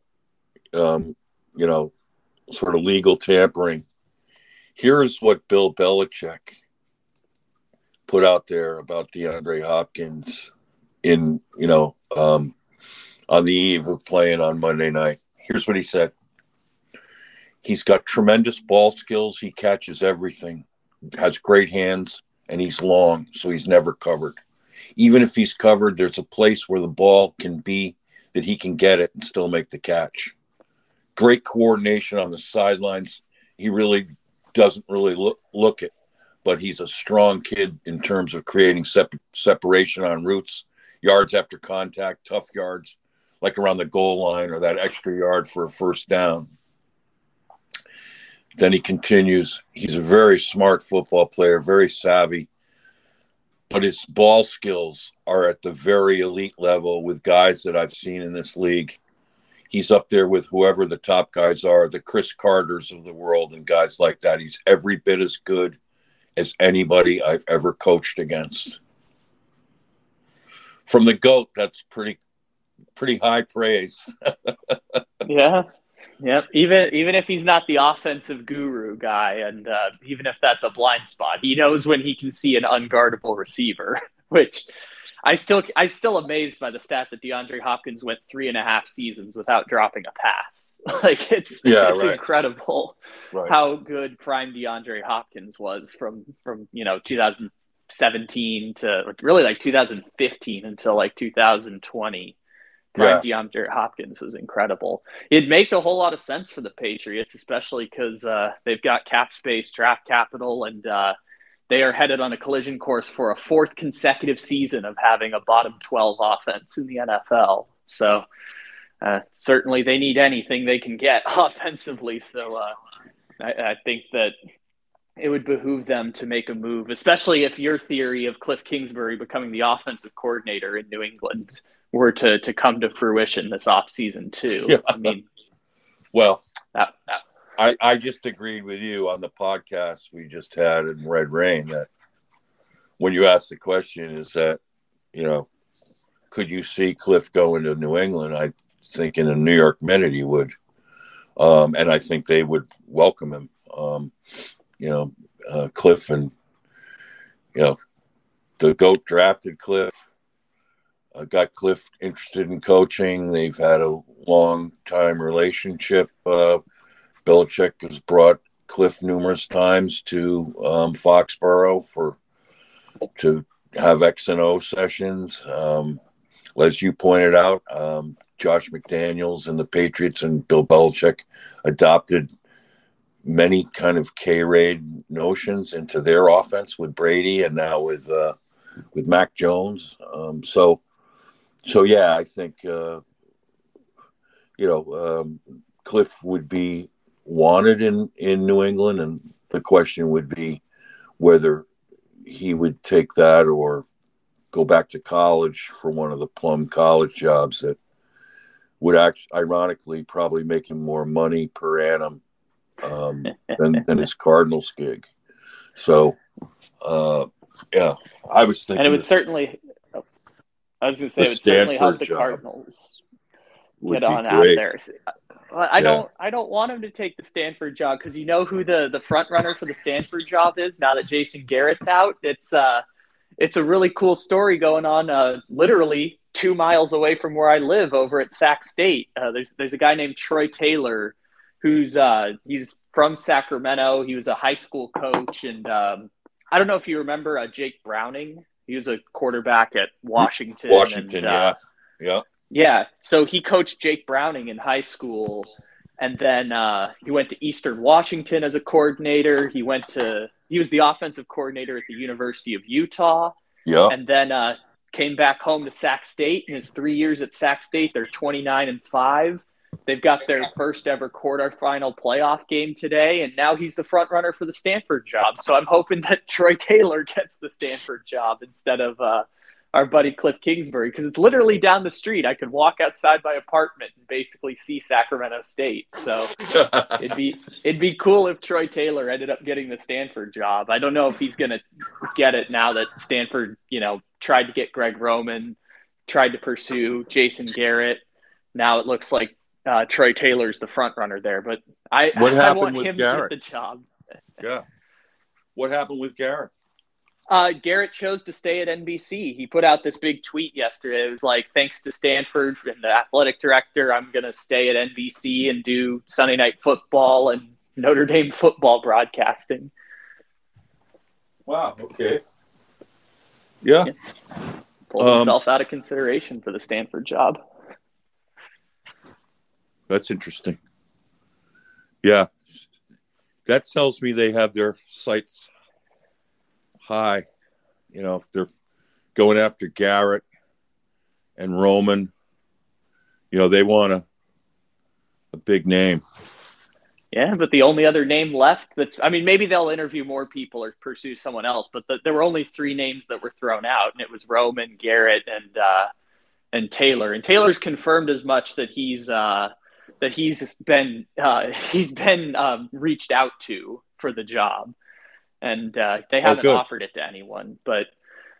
[SPEAKER 2] um, you know, sort of legal tampering. Here's what Bill Belichick put out there about DeAndre Hopkins in you know um, on the eve of playing on Monday night. Here's what he said. He's got tremendous ball skills. He catches everything, has great hands, and he's long, so he's never covered. Even if he's covered, there's a place where the ball can be that he can get it and still make the catch. Great coordination on the sidelines. He really doesn't really look, look it, but he's a strong kid in terms of creating sep- separation on routes, yards after contact, tough yards, like around the goal line or that extra yard for a first down. Then he continues. He's a very smart football player, very savvy, but his ball skills are at the very elite level with guys that I've seen in this league. He's up there with whoever the top guys are, the Cris Carters of the world, and guys like that. He's every bit as good as anybody I've ever coached against. From the GOAT, that's pretty pretty high praise.
[SPEAKER 1] Yeah. Yep. Even even if he's not the offensive guru guy, and uh, even if that's a blind spot, he knows when he can see an unguardable receiver. Which I still I still amazed by the stat that DeAndre Hopkins went three and a half seasons without dropping a pass. Like it's
[SPEAKER 2] Yeah,
[SPEAKER 1] it's
[SPEAKER 2] right.
[SPEAKER 1] incredible
[SPEAKER 2] Right.
[SPEAKER 1] how good prime DeAndre Hopkins was from from you know 2017 to like, really like 2015 until like 2020. Prime DeAndre Hopkins was incredible. It'd make a whole lot of sense for the Patriots, especially because uh, they've got cap space, draft capital, and uh, they are headed on a collision course for a fourth consecutive season of having a bottom 12 offense in the NFL. So uh, certainly they need anything they can get offensively. So uh, I, I think that it would behoove them to make a move, especially if your theory of Cliff Kingsbury becoming the offensive coordinator in New England were to, to come to fruition this off season too.
[SPEAKER 2] Yeah.
[SPEAKER 1] I mean,
[SPEAKER 2] Well,
[SPEAKER 1] that, that,
[SPEAKER 2] I, I just agreed with you on the podcast we just had in Red Rain that when you asked the question is that, you know, could you see Cliff going to New England? I think in a New York minute he would. Um, and I think they would welcome him. Um, you know, uh, Cliff and, you know, the GOAT drafted Cliff, got Cliff interested in coaching. They've had a long time relationship. Uh, Belichick has brought Cliff numerous times to um, Foxborough for to have X and O sessions. Um, as you pointed out, um, Josh McDaniels and the Patriots and Bill Belichick adopted many kind of Air Raid notions into their offense with Brady and now with uh, with Mac Jones. Um, so, so yeah, I think uh, you know, um, Cliff would be wanted in in New England, and the question would be whether he would take that or go back to college for one of the plum college jobs that would act ironically probably make him more money per annum um, than, than his Cardinals gig. So, uh, yeah, I was thinking,
[SPEAKER 1] and it would certainly. I was going to say it would certainly help the Cardinals get on out there. I don't. Yeah. I don't want him to take the Stanford job because you know who the the front runner for the Stanford job is now that Jason Garrett's out. It's uh, it's a really cool story going on. Uh, literally two miles away from where I live, over at Sac State. Uh, there's there's a guy named Troy Taylor, who's uh, he's from Sacramento. He was a high school coach, and um, I don't know if you remember uh, Jake Browning. He was a quarterback at Washington.
[SPEAKER 2] Washington, and, uh, yeah, yeah,
[SPEAKER 1] yeah. So he coached Jake Browning in high school, and then uh, he went to Eastern Washington as a coordinator. He went to he was the offensive coordinator at the University of Utah.
[SPEAKER 2] Yeah,
[SPEAKER 1] and then uh, came back home to Sac State. In his three years at Sac State, they're twenty nine and five. They've got their first ever quarterfinal playoff game today, and now he's the front runner for the Stanford job. So I'm hoping that Troy Taylor gets the Stanford job instead of uh, our buddy Cliff Kingsbury because it's literally down the street. I could walk outside my apartment and basically see Sacramento State. So it'd be it'd be cool if Troy Taylor ended up getting the Stanford job. I don't know if he's going to get it now that Stanford, you know, tried to get Greg Roman, tried to pursue Jason Garrett. Now it looks like uh, Troy Taylor's the front runner there. But I,
[SPEAKER 2] what happened
[SPEAKER 1] I want
[SPEAKER 2] with
[SPEAKER 1] him
[SPEAKER 2] Garrett?
[SPEAKER 1] to get the job.
[SPEAKER 2] Yeah. What happened with Garrett?
[SPEAKER 1] Uh, Garrett chose to stay at NBC. He put out this big tweet yesterday. It was like, thanks to Stanford and the athletic director, I'm going to stay at NBC and do Sunday Night Football and Notre Dame football broadcasting.
[SPEAKER 2] Wow. Okay. Yeah. yeah.
[SPEAKER 1] Pulled um, himself out of consideration for the Stanford job.
[SPEAKER 2] That's interesting. Yeah. That tells me they have their sights high. You know, if they're going after Garrett and Roman, you know, they want a a big name.
[SPEAKER 1] Yeah, but the only other name left that's, I mean, maybe they'll interview more people or pursue someone else, but the, there were only three names that were thrown out, and it was Roman, Garrett, and uh, and Taylor. And Taylor's confirmed as much that he's uh, that he's been uh, he's been um, reached out to for the job, and uh, they oh, haven't oh, offered it to anyone. But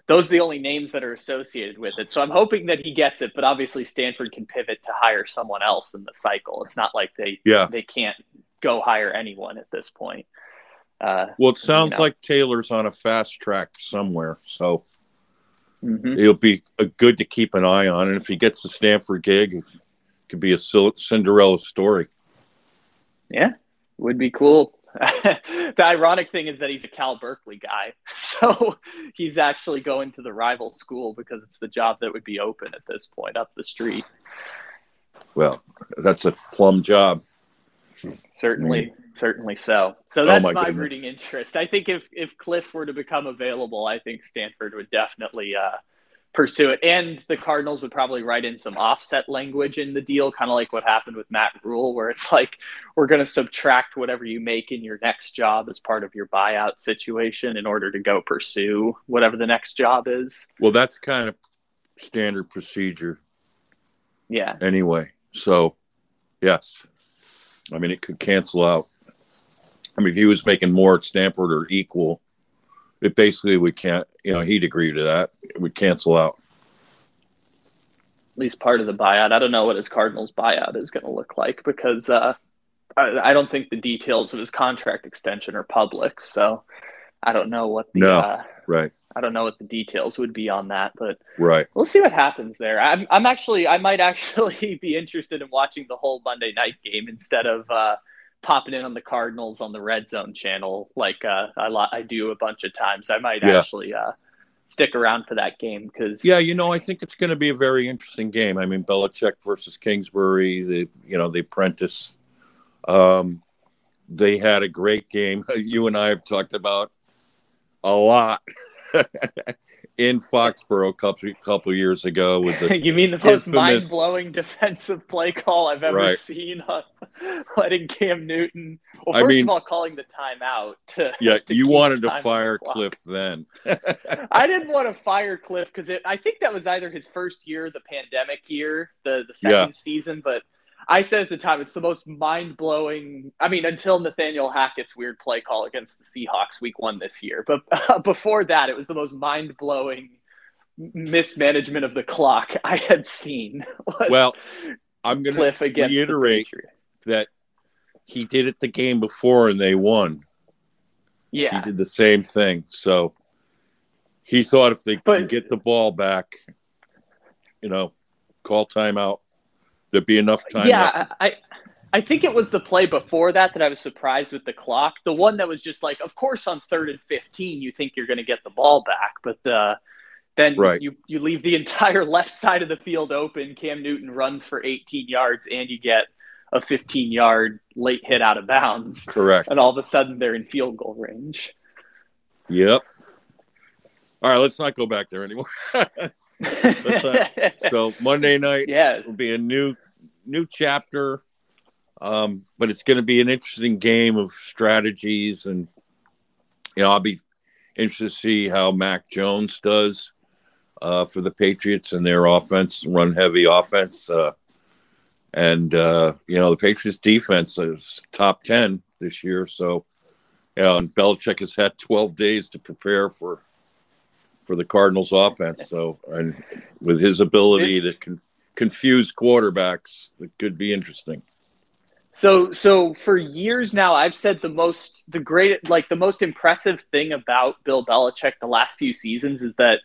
[SPEAKER 1] those are the only names that are associated with it. So I'm hoping that he gets it. But obviously, Stanford can pivot to hire someone else in the cycle. It's not like they
[SPEAKER 2] yeah.
[SPEAKER 1] they can't go hire anyone at this point. Uh,
[SPEAKER 2] well, it sounds you know. like Taylor's on a fast track somewhere, so mm-hmm. it'll be good to keep an eye on. And if he gets the Stanford gig, could be a Cinderella story.
[SPEAKER 1] Yeah, would be cool. the ironic thing is that he's a Cal Berkeley guy, so he's actually going to the rival school because it's the job that would be open at this point up the street.
[SPEAKER 2] Well, that's a plum job.
[SPEAKER 1] Certainly, certainly so. So oh that's oh my, my rooting interest. I think if if Cliff were to become available, I think Stanford would definitely uh, pursue it. And the Cardinals would probably write in some offset language in the deal, kind of like what happened with Matt Rhule, where it's like, we're going to subtract whatever you make in your next job as part of your buyout situation in order to go pursue whatever the next job is.
[SPEAKER 2] Well, that's kind of standard procedure.
[SPEAKER 1] Yeah.
[SPEAKER 2] Anyway, so yes. I mean, it could cancel out. I mean, if he was making more at Stanford or equal, it basically we can't you know he'd agree to that. It would cancel out.
[SPEAKER 1] At least part of the buyout. I don't know what his cardinals buyout is going to look like because uh, I, I, don't think the details of his contract extension are public so i don't know what the
[SPEAKER 2] no,
[SPEAKER 1] uh,
[SPEAKER 2] right.
[SPEAKER 1] I don't know what the details would be on that but
[SPEAKER 2] right.
[SPEAKER 1] we'll see what happens there. I'm, I'm actually i might actually be interested in watching the whole monday night game instead of uh, popping in on the Cardinals on the Red Zone channel, like uh, I, I do a bunch of times. I might yeah. actually uh, stick around for that game because
[SPEAKER 2] yeah, you know, I think it's going to be a very interesting game. I mean, Belichick versus Kingsbury, the you know the apprentice. Um, they had a great game. You and I have talked about a lot in Foxborough a couple couple years ago with the
[SPEAKER 1] you mean the most
[SPEAKER 2] infamous-
[SPEAKER 1] mind blowing defensive play call I've ever
[SPEAKER 2] Right.
[SPEAKER 1] seen on letting Cam Newton. Well,
[SPEAKER 2] I
[SPEAKER 1] first
[SPEAKER 2] mean-
[SPEAKER 1] of all, calling the timeout. To,
[SPEAKER 2] yeah
[SPEAKER 1] to
[SPEAKER 2] you wanted to fire. Cliff then.
[SPEAKER 1] I didn't want to fire Cliff because I think that was either his first year, the pandemic year, the the second
[SPEAKER 2] Yeah.
[SPEAKER 1] season. But I said at the time it's the most mind blowing. I mean, until Nathaniel Hackett's weird play call against the Seahawks week one this year, but uh, before that, it was the most mind blowing mismanagement of the clock I had seen.
[SPEAKER 2] well, I'm going to reiterate that he did it the game before and they won.
[SPEAKER 1] Yeah,
[SPEAKER 2] He did the same thing. So he thought if they
[SPEAKER 1] But-
[SPEAKER 2] can get the ball back, you know, call timeout, there'd be enough time. left.
[SPEAKER 1] yeah, I, I think it was the play before that that I was surprised with the clock. The one that was just like, of course, on third and fifteen, you think you're going to get the ball back, but uh, then
[SPEAKER 2] Right.
[SPEAKER 1] you you leave the entire left side of the field open. Cam Newton runs for 18 yards, and you get a 15 yard late hit out of bounds,
[SPEAKER 2] Correct.
[SPEAKER 1] and all of a sudden they're in field goal range.
[SPEAKER 2] Yep. All right, let's not go back there anymore. so Monday night
[SPEAKER 1] yes,
[SPEAKER 2] will be a new new chapter, um, but it's going to be an interesting game of strategies, and you know I'll be interested to see how Mac Jones does uh, for the Patriots and their offense, run heavy offense, uh, and uh, you know the Patriots defense is top ten this year, so. You know, and Belichick has had 12 days to prepare for for the Cardinals offense. So, and with his ability to con- confuse quarterbacks, it could be interesting.
[SPEAKER 1] So so for years now I've said the most the great like the most impressive thing about Bill Belichick the last few seasons is that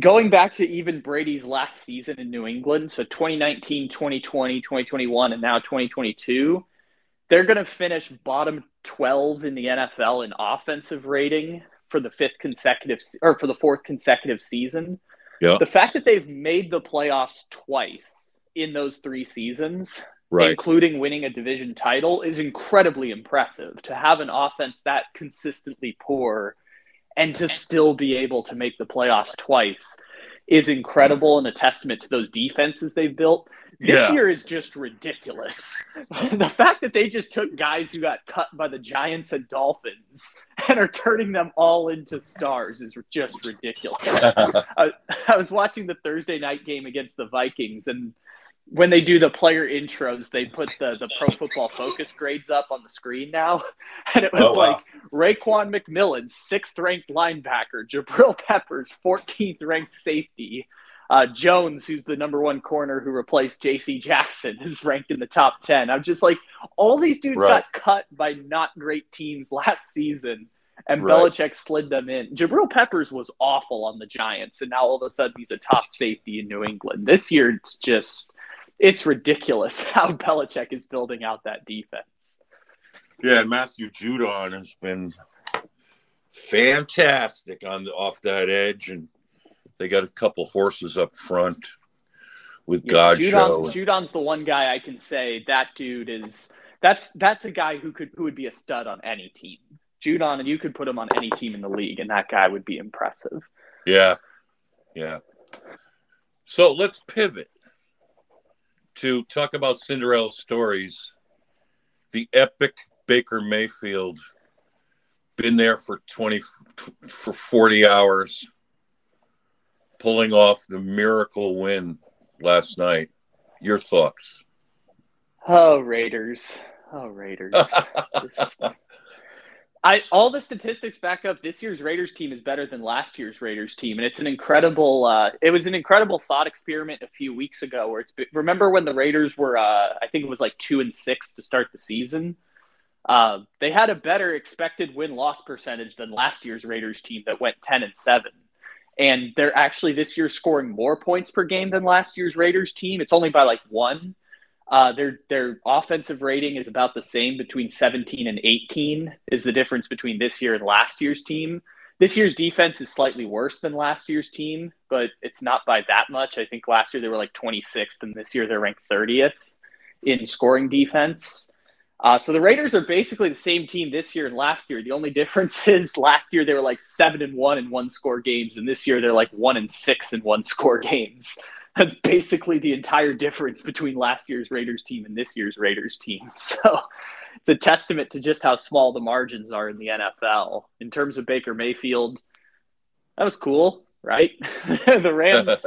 [SPEAKER 1] going back to even Brady's last season in New England, so 2019, 2020, 2021 and now 2022, they're going to finish bottom 12 in the NFL in offensive rating for the fifth consecutive se- or for the fourth consecutive season.
[SPEAKER 2] Yeah.
[SPEAKER 1] The fact that they've made the playoffs twice in those 3 seasons
[SPEAKER 2] Right.
[SPEAKER 1] including winning a division title, is incredibly impressive. To have an offense that consistently poor and to still be able to make the playoffs twice is incredible mm-hmm. and a testament to those defenses they've built. This
[SPEAKER 2] Yeah.
[SPEAKER 1] year is just ridiculous. the fact that they just took guys who got cut by the Giants and Dolphins and are turning them all into stars is just ridiculous. I, I was watching the Thursday night game against the Vikings, and when they do the player intros, they put the, the Pro Football Focus grades up on the screen now, and it was
[SPEAKER 2] Oh, wow.
[SPEAKER 1] like Raekwon McMillan, sixth ranked linebacker, Jabril Peppers, 14th ranked safety. Uh, Jones, who's the number one corner who replaced J.C. Jackson, is ranked in the top 10. I'm just like, all these dudes
[SPEAKER 2] Right.
[SPEAKER 1] got cut by not great teams last season, and
[SPEAKER 2] Right.
[SPEAKER 1] Belichick slid them in. Jabril Peppers was awful on the Giants, and now all of a sudden he's a top safety in New England. This year, it's just, it's ridiculous how Belichick is building out that defense.
[SPEAKER 2] Yeah, Matthew Judon has been fantastic on the, off that edge, and they got a couple horses up front with
[SPEAKER 1] Yeah,
[SPEAKER 2] God
[SPEAKER 1] Judon's, Judon's the one guy I can say that dude is that's that's a guy who could who would be a stud on any team. Judon, and you could put him on any team in the league, and that guy would be impressive.
[SPEAKER 2] Yeah, yeah. So let's pivot to talk about Cinderella stories. The epic Baker Mayfield been there for 20 for 40 hours pulling off the miracle win last night. Your thoughts?
[SPEAKER 1] Oh Raiders, oh Raiders. Just- I all the statistics back up this year's Raiders team is better than last year's Raiders team, and it's an incredible. Uh, it was an incredible thought experiment a few weeks ago. Where it's remember when the Raiders were, uh, I think it was like two and six to start the season. Uh, they had a better expected win loss percentage than last year's Raiders team that went ten and seven, and they're actually this year scoring more points per game than last year's Raiders team. It's only by like one. Uh, their their offensive rating is about the same between 17 and 18 is the difference between this year and last year's team. This year's defense is slightly worse than last year's team, but it's not by that much. I think last year they were like 26th, and this year they're ranked 30th in scoring defense. Uh, so the Raiders are basically the same team this year and last year. The only difference is last year they were like seven and one in one score games, and this year they're like one and six in one score games. That's basically the entire difference between last year's Raiders team and this year's Raiders team. So it's a testament to just how small the margins are in the NFL. In terms of Baker Mayfield, that was cool, right? the Rams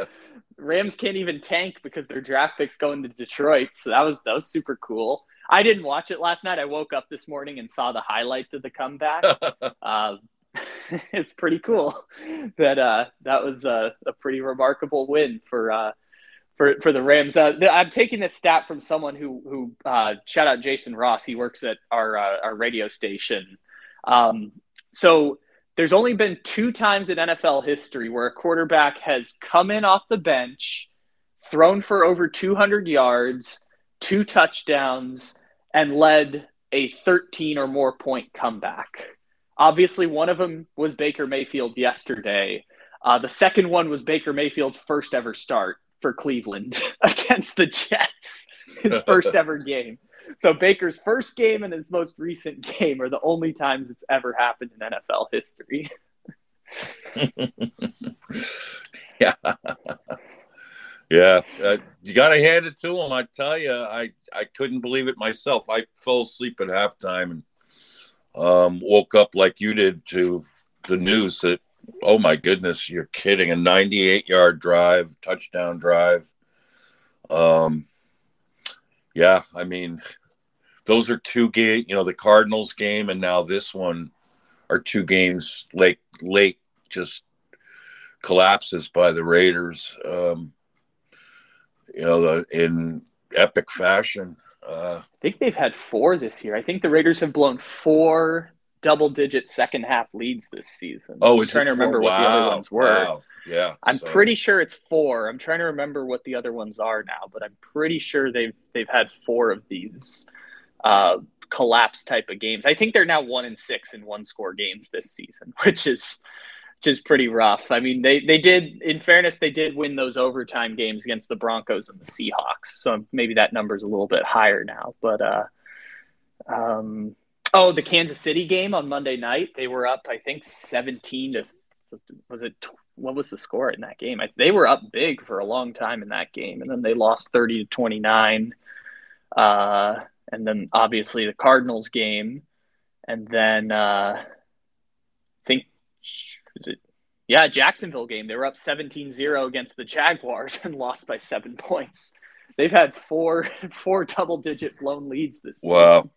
[SPEAKER 1] Rams can't even tank because their draft picks going to Detroit. So that was that was super cool. I didn't watch it last night. I woke up this morning and saw the highlights of the comeback. uh, it's pretty cool. That uh, that was a, a, pretty remarkable win for uh, for for the Rams. Uh, I'm taking this stat from someone who who uh, shout out Jason Ross. He works at our uh, our radio station. Um, so there's only been two times in NFL history where a quarterback has come in off the bench, thrown for over 200 yards, two touchdowns, and led a 13 or more point comeback. Obviously, one of them was Baker Mayfield yesterday. Uh, the second one was Baker Mayfield's first ever start for Cleveland against the Jets, his first ever game. So Baker's first game and his most recent game are the only times it's ever happened in NFL history.
[SPEAKER 2] yeah. Yeah, uh, you got to hand it to him. I tell you, I, I couldn't believe it myself. I fell asleep at halftime and um, woke up like you did to the news that, oh my goodness, you're kidding. A 98 yard drive, touchdown drive. Um, yeah, I mean, those are two game. You know, the Cardinals game and now this one are two games late. Late, just collapses by the Raiders. Um, you know, the, in epic fashion. Uh,
[SPEAKER 1] I think they've had four this year. I think the Raiders have blown four double-digit second half leads this season.
[SPEAKER 2] Oh,
[SPEAKER 1] I'm trying to remember
[SPEAKER 2] wow.
[SPEAKER 1] what the other ones were.
[SPEAKER 2] Wow. Yeah,
[SPEAKER 1] I'm so. pretty sure it's four. I'm trying to remember what the other ones are now, but I'm pretty sure they've they've had four of these uh, collapse type of games. I think they're now one and six in one score games this season, which is which is pretty rough. I mean, they they did, in fairness, they did win those overtime games against the Broncos and the Seahawks, so maybe that number's a little bit higher now. But uh, um, oh, the Kansas City game on Monday night, they were up, I think, seventeen to was it what was the score in that game? I, they were up big for a long time in that game, and then they lost thirty to twenty nine. Uh, and then obviously the Cardinals game, and then uh, I think yeah Jacksonville game. They were up 17-0 against the Jaguars and lost by seven points. They've had four four double digit blown leads this. Season.
[SPEAKER 2] Wow. Season.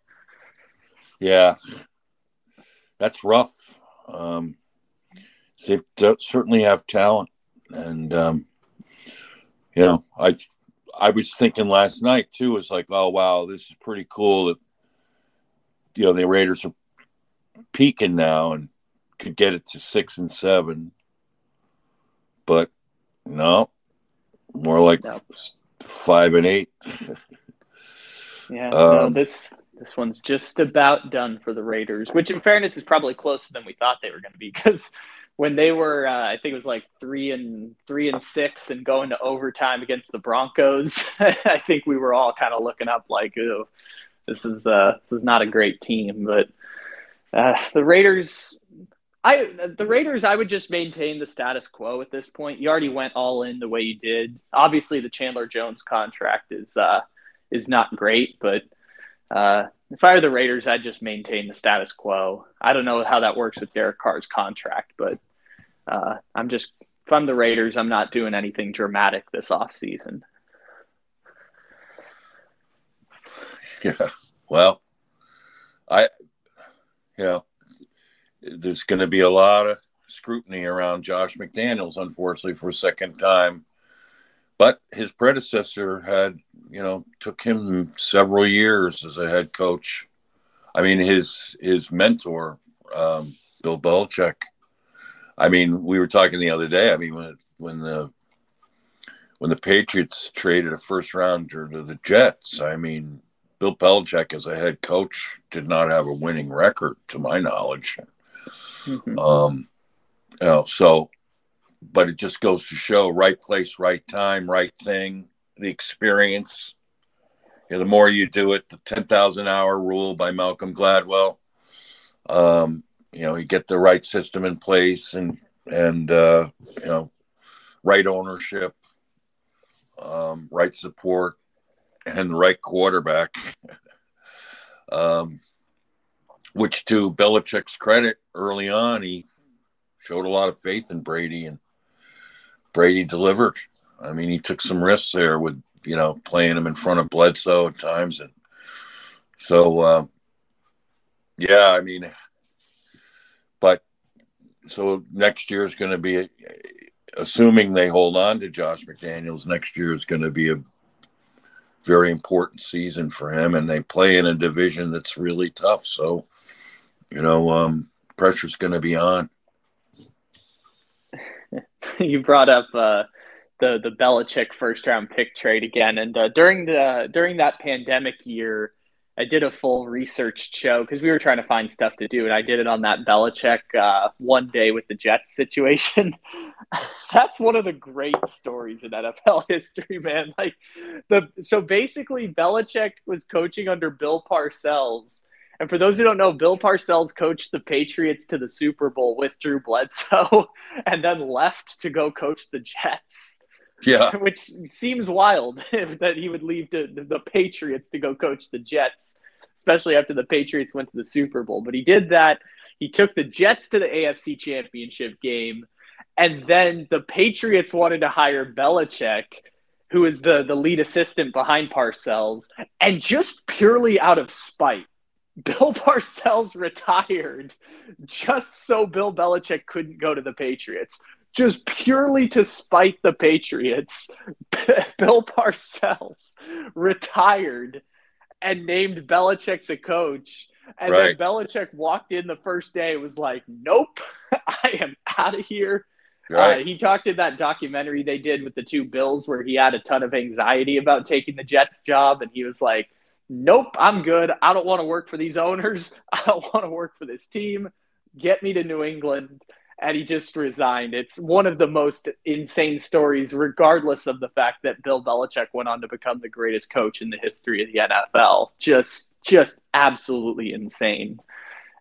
[SPEAKER 2] Yeah, that's rough. Um, they certainly have talent, and um, you know, I I was thinking last night too. It's like, oh wow, this is pretty cool that you know the Raiders are peaking now and could get it to six and seven, but no, more like no. five and eight.
[SPEAKER 1] yeah, um, no, this this one's just about done for the Raiders, which in fairness is probably closer than we thought they were going to be because when they were uh, I think it was like three and three and six and going to overtime against the Broncos. I think we were all kind of looking up like, "Ooh, this is uh, this is not a great team." But uh, the Raiders, I the Raiders, I would just maintain the status quo at this point. You already went all in the way you did. Obviously, the Chandler Jones contract is uh, is not great, but uh, if I were the Raiders, I'd just maintain the status quo. I don't know how that works with Derek Carr's contract, but uh, I'm just if I'm the Raiders, I'm not doing anything dramatic this offseason.
[SPEAKER 2] Yeah. Well, I, you know, there's going to be a lot of scrutiny around Josh McDaniels, unfortunately, for a second time. But his predecessor had, you know, took him several years as a head coach. I mean, his his mentor, um, Bill Belichick, I mean, we were talking the other day. I mean, when when the when the Patriots traded a first rounder to the Jets, I mean, Bill Belichick as a head coach did not have a winning record, to my knowledge. Mm-hmm. Um, you know, so, but it just goes to show right place, right time, right thing, the experience. you know, the more you do it, the 10,000 hour rule by Malcolm Gladwell. Um, you know, you get the right system in place and, and, uh, you know, right ownership, um, right support, and the right quarterback. um, which, to Belichick's credit, early on, he showed a lot of faith in Brady, and Brady delivered. I mean, he took some risks there with you know, playing him in front of Bledsoe at times. And so, uh, yeah, I mean, but so next year is going to be, assuming they hold on to Josh McDaniels, next year is going to be a very important season for him. And they play in a division that's really tough. So, you know, um, pressure's going to be on.
[SPEAKER 1] you brought up, uh, the the Belichick first round pick trade again. And uh, during the during that pandemic year, I did a full research show because we were trying to find stuff to do, and I did it on that Belichick uh, one day with the Jets situation. That's one of the great stories in NFL history, man. Like the so basically, Belichick was coaching under Bill Parcells. And for those who don't know, Bill Parcells coached the Patriots to the Super Bowl with Drew Bledsoe and then left to go coach the Jets.
[SPEAKER 2] Yeah.
[SPEAKER 1] Which seems wild that he would leave to the Patriots to go coach the Jets, especially after the Patriots went to the Super Bowl. But he did that. He took the Jets to the AFC Championship game. And then the Patriots wanted to hire Belichick, who is the, the lead assistant behind Parcells. And just purely out of spite, Bill Parcells retired just so Bill Belichick couldn't go to the Patriots just purely to spite the Patriots, Bill Parcells retired and named Belichick the coach. And right. then Belichick walked in the first day, was like, Nope, I am out of here. Uh, right. Uh, he talked in that documentary they did with the two Bills where he had a ton of anxiety about taking the Jets job. And he was like, Nope, I'm good. I don't want to work for these owners. I don't want to work for this team. Get me to New England and he just resigned. It's one of the most insane stories, regardless of the fact that Bill Belichick went on to become the greatest coach in the history of the NFL. Just, just absolutely insane.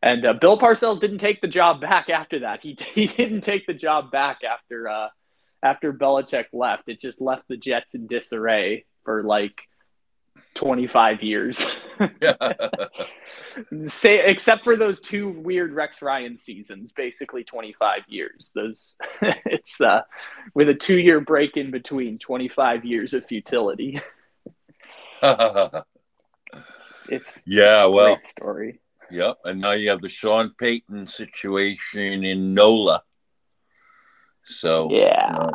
[SPEAKER 1] And uh, Bill Parcells didn't take the job back after that. He he didn't take the job back after uh, after Belichick left. It just left the Jets in disarray for like 25 years. Say, except for those two weird Rex Ryan seasons, basically 25 years. Those it's uh, with a two year break in between, 25 years of futility. it's
[SPEAKER 2] yeah,
[SPEAKER 1] it's
[SPEAKER 2] well,
[SPEAKER 1] story.
[SPEAKER 2] Yep, and now you have the Sean Payton situation in NOLA. So
[SPEAKER 1] yeah, you know,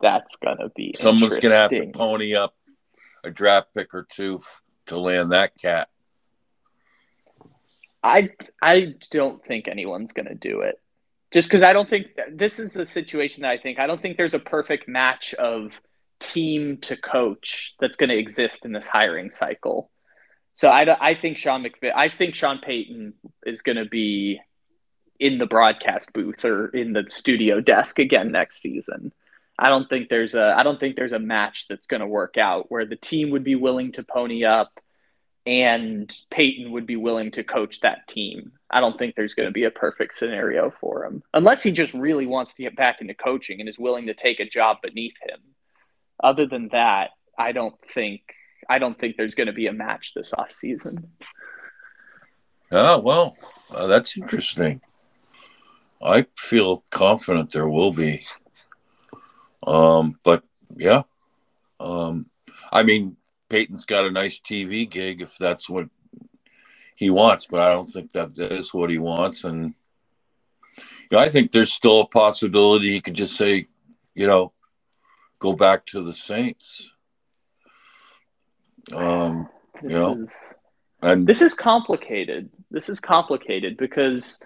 [SPEAKER 1] that's gonna be
[SPEAKER 2] someone's gonna have to pony up a draft pick or two to land that cat.
[SPEAKER 1] I I don't think anyone's going to do it. Just because I don't think this is the situation that I think I don't think there's a perfect match of team to coach that's going to exist in this hiring cycle. So I, I think Sean McVay, I think Sean Payton is going to be in the broadcast booth or in the studio desk again next season. I don't think there's a I don't think there's a match that's going to work out where the team would be willing to pony up and Payton would be willing to coach that team. I don't think there's going to be a perfect scenario for him unless he just really wants to get back into coaching and is willing to take a job beneath him. Other than that, I don't think I don't think there's going to be a match this off season.
[SPEAKER 2] Oh well, uh, that's interesting. I feel confident there will be. Um, but yeah, um, I mean, Payton's got a nice TV gig if that's what he wants, but I don't think that is what he wants. And you know, I think there's still a possibility he could just say, you know, go back to the Saints. Um, this you know, is,
[SPEAKER 1] and this is complicated. This is complicated because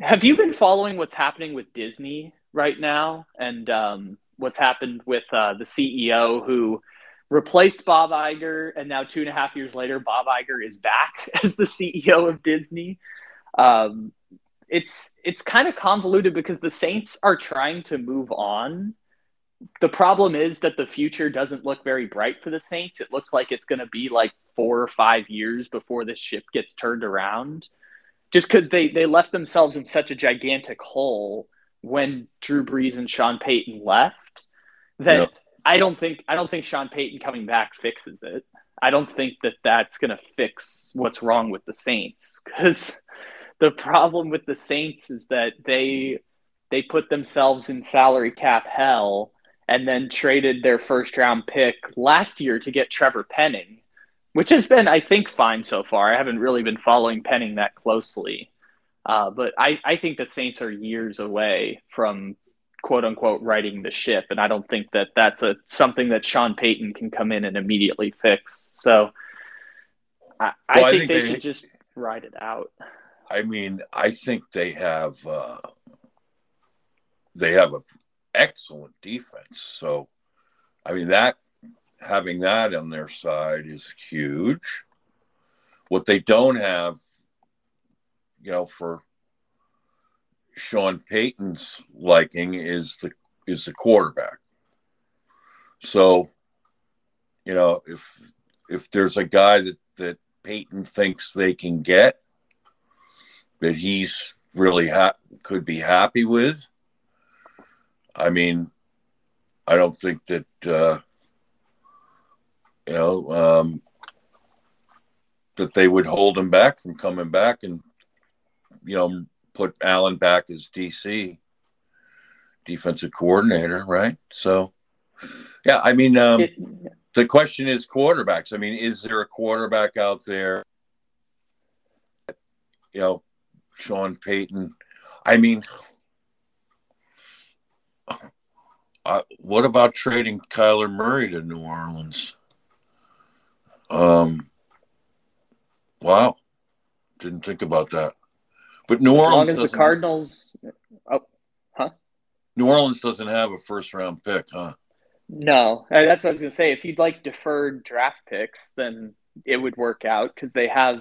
[SPEAKER 1] have you been following what's happening with Disney right now and um, what's happened with uh, the CEO who replaced Bob Iger, and now two and a half years later, Bob Iger is back as the CEO of Disney. Um, it's it's kind of convoluted because the Saints are trying to move on the problem is that the future doesn't look very bright for the Saints. It looks like it's going to be like four or five years before this ship gets turned around, just because they they left themselves in such a gigantic hole when Drew Brees and Sean Payton left that yep. I don't think I don't think Sean Payton coming back fixes it. I don't think that that's going to fix what's wrong with the Saints because the problem with the Saints is that they they put themselves in salary cap hell and then traded their first round pick last year to get Trevor Penning, which has been, I think, fine so far. I haven't really been following Penning that closely. Uh, but I, I think the Saints are years away from quote unquote righting the ship. And I don't think that that's a something that Sean Payton can come in and immediately fix. So I, I, think, I think, they, they should just ride it out.
[SPEAKER 2] I mean, I think they have uh, they have a excellent defense. So, I mean, that having that on their side is huge. What they don't have, you know, for Sean Payton's liking is the is the quarterback. So, you know, if if there's a guy that that Payton thinks they can get that he's really ha- could be happy with, I mean, I don't think that uh, you know um, that they would hold him back from coming back and you know put Allen back as DC defensive coordinator, right? So, yeah, I mean, um, it, the question is quarterbacks. I mean, is there a quarterback out there? You know, Sean Payton. I mean, uh, what about trading Kyler Murray to New Orleans? Um, wow, didn't think about that. But New Orleans,
[SPEAKER 1] as long as the Cardinals, oh, huh?
[SPEAKER 2] New Orleans doesn't have a first round pick, huh?
[SPEAKER 1] No, uh, that's what I was going to say. If you'd like deferred draft picks, then it would work out because they have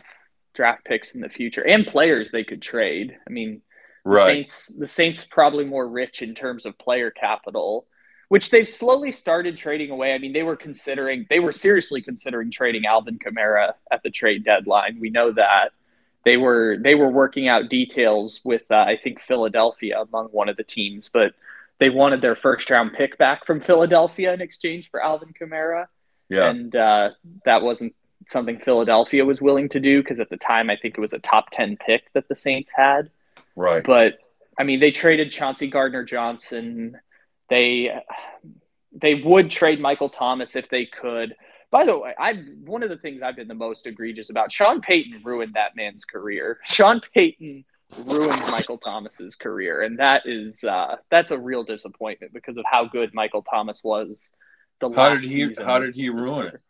[SPEAKER 1] draft picks in the future and players they could trade. I mean, right. the Saints, the Saints probably more rich in terms of player capital, which they've slowly started trading away. I mean, they were considering, they were seriously considering trading Alvin Kamara at the trade deadline. We know that they were they were working out details with uh, I think Philadelphia among one of the teams, but they wanted their first round pick back from Philadelphia in exchange for Alvin Kamara. Yeah, and uh, that wasn't something Philadelphia was willing to do because at the time I think it was a top ten pick that the Saints had.
[SPEAKER 2] Right,
[SPEAKER 1] but I mean they traded Chauncey Gardner Johnson. They they would trade Michael Thomas if they could. By the way, I one of the things I've been the most egregious about. Sean Payton ruined that man's career. Sean Payton ruined Michael Thomas's career, and that is uh, that's a real disappointment because of how good Michael Thomas was.
[SPEAKER 2] The how did he How did he ruin it?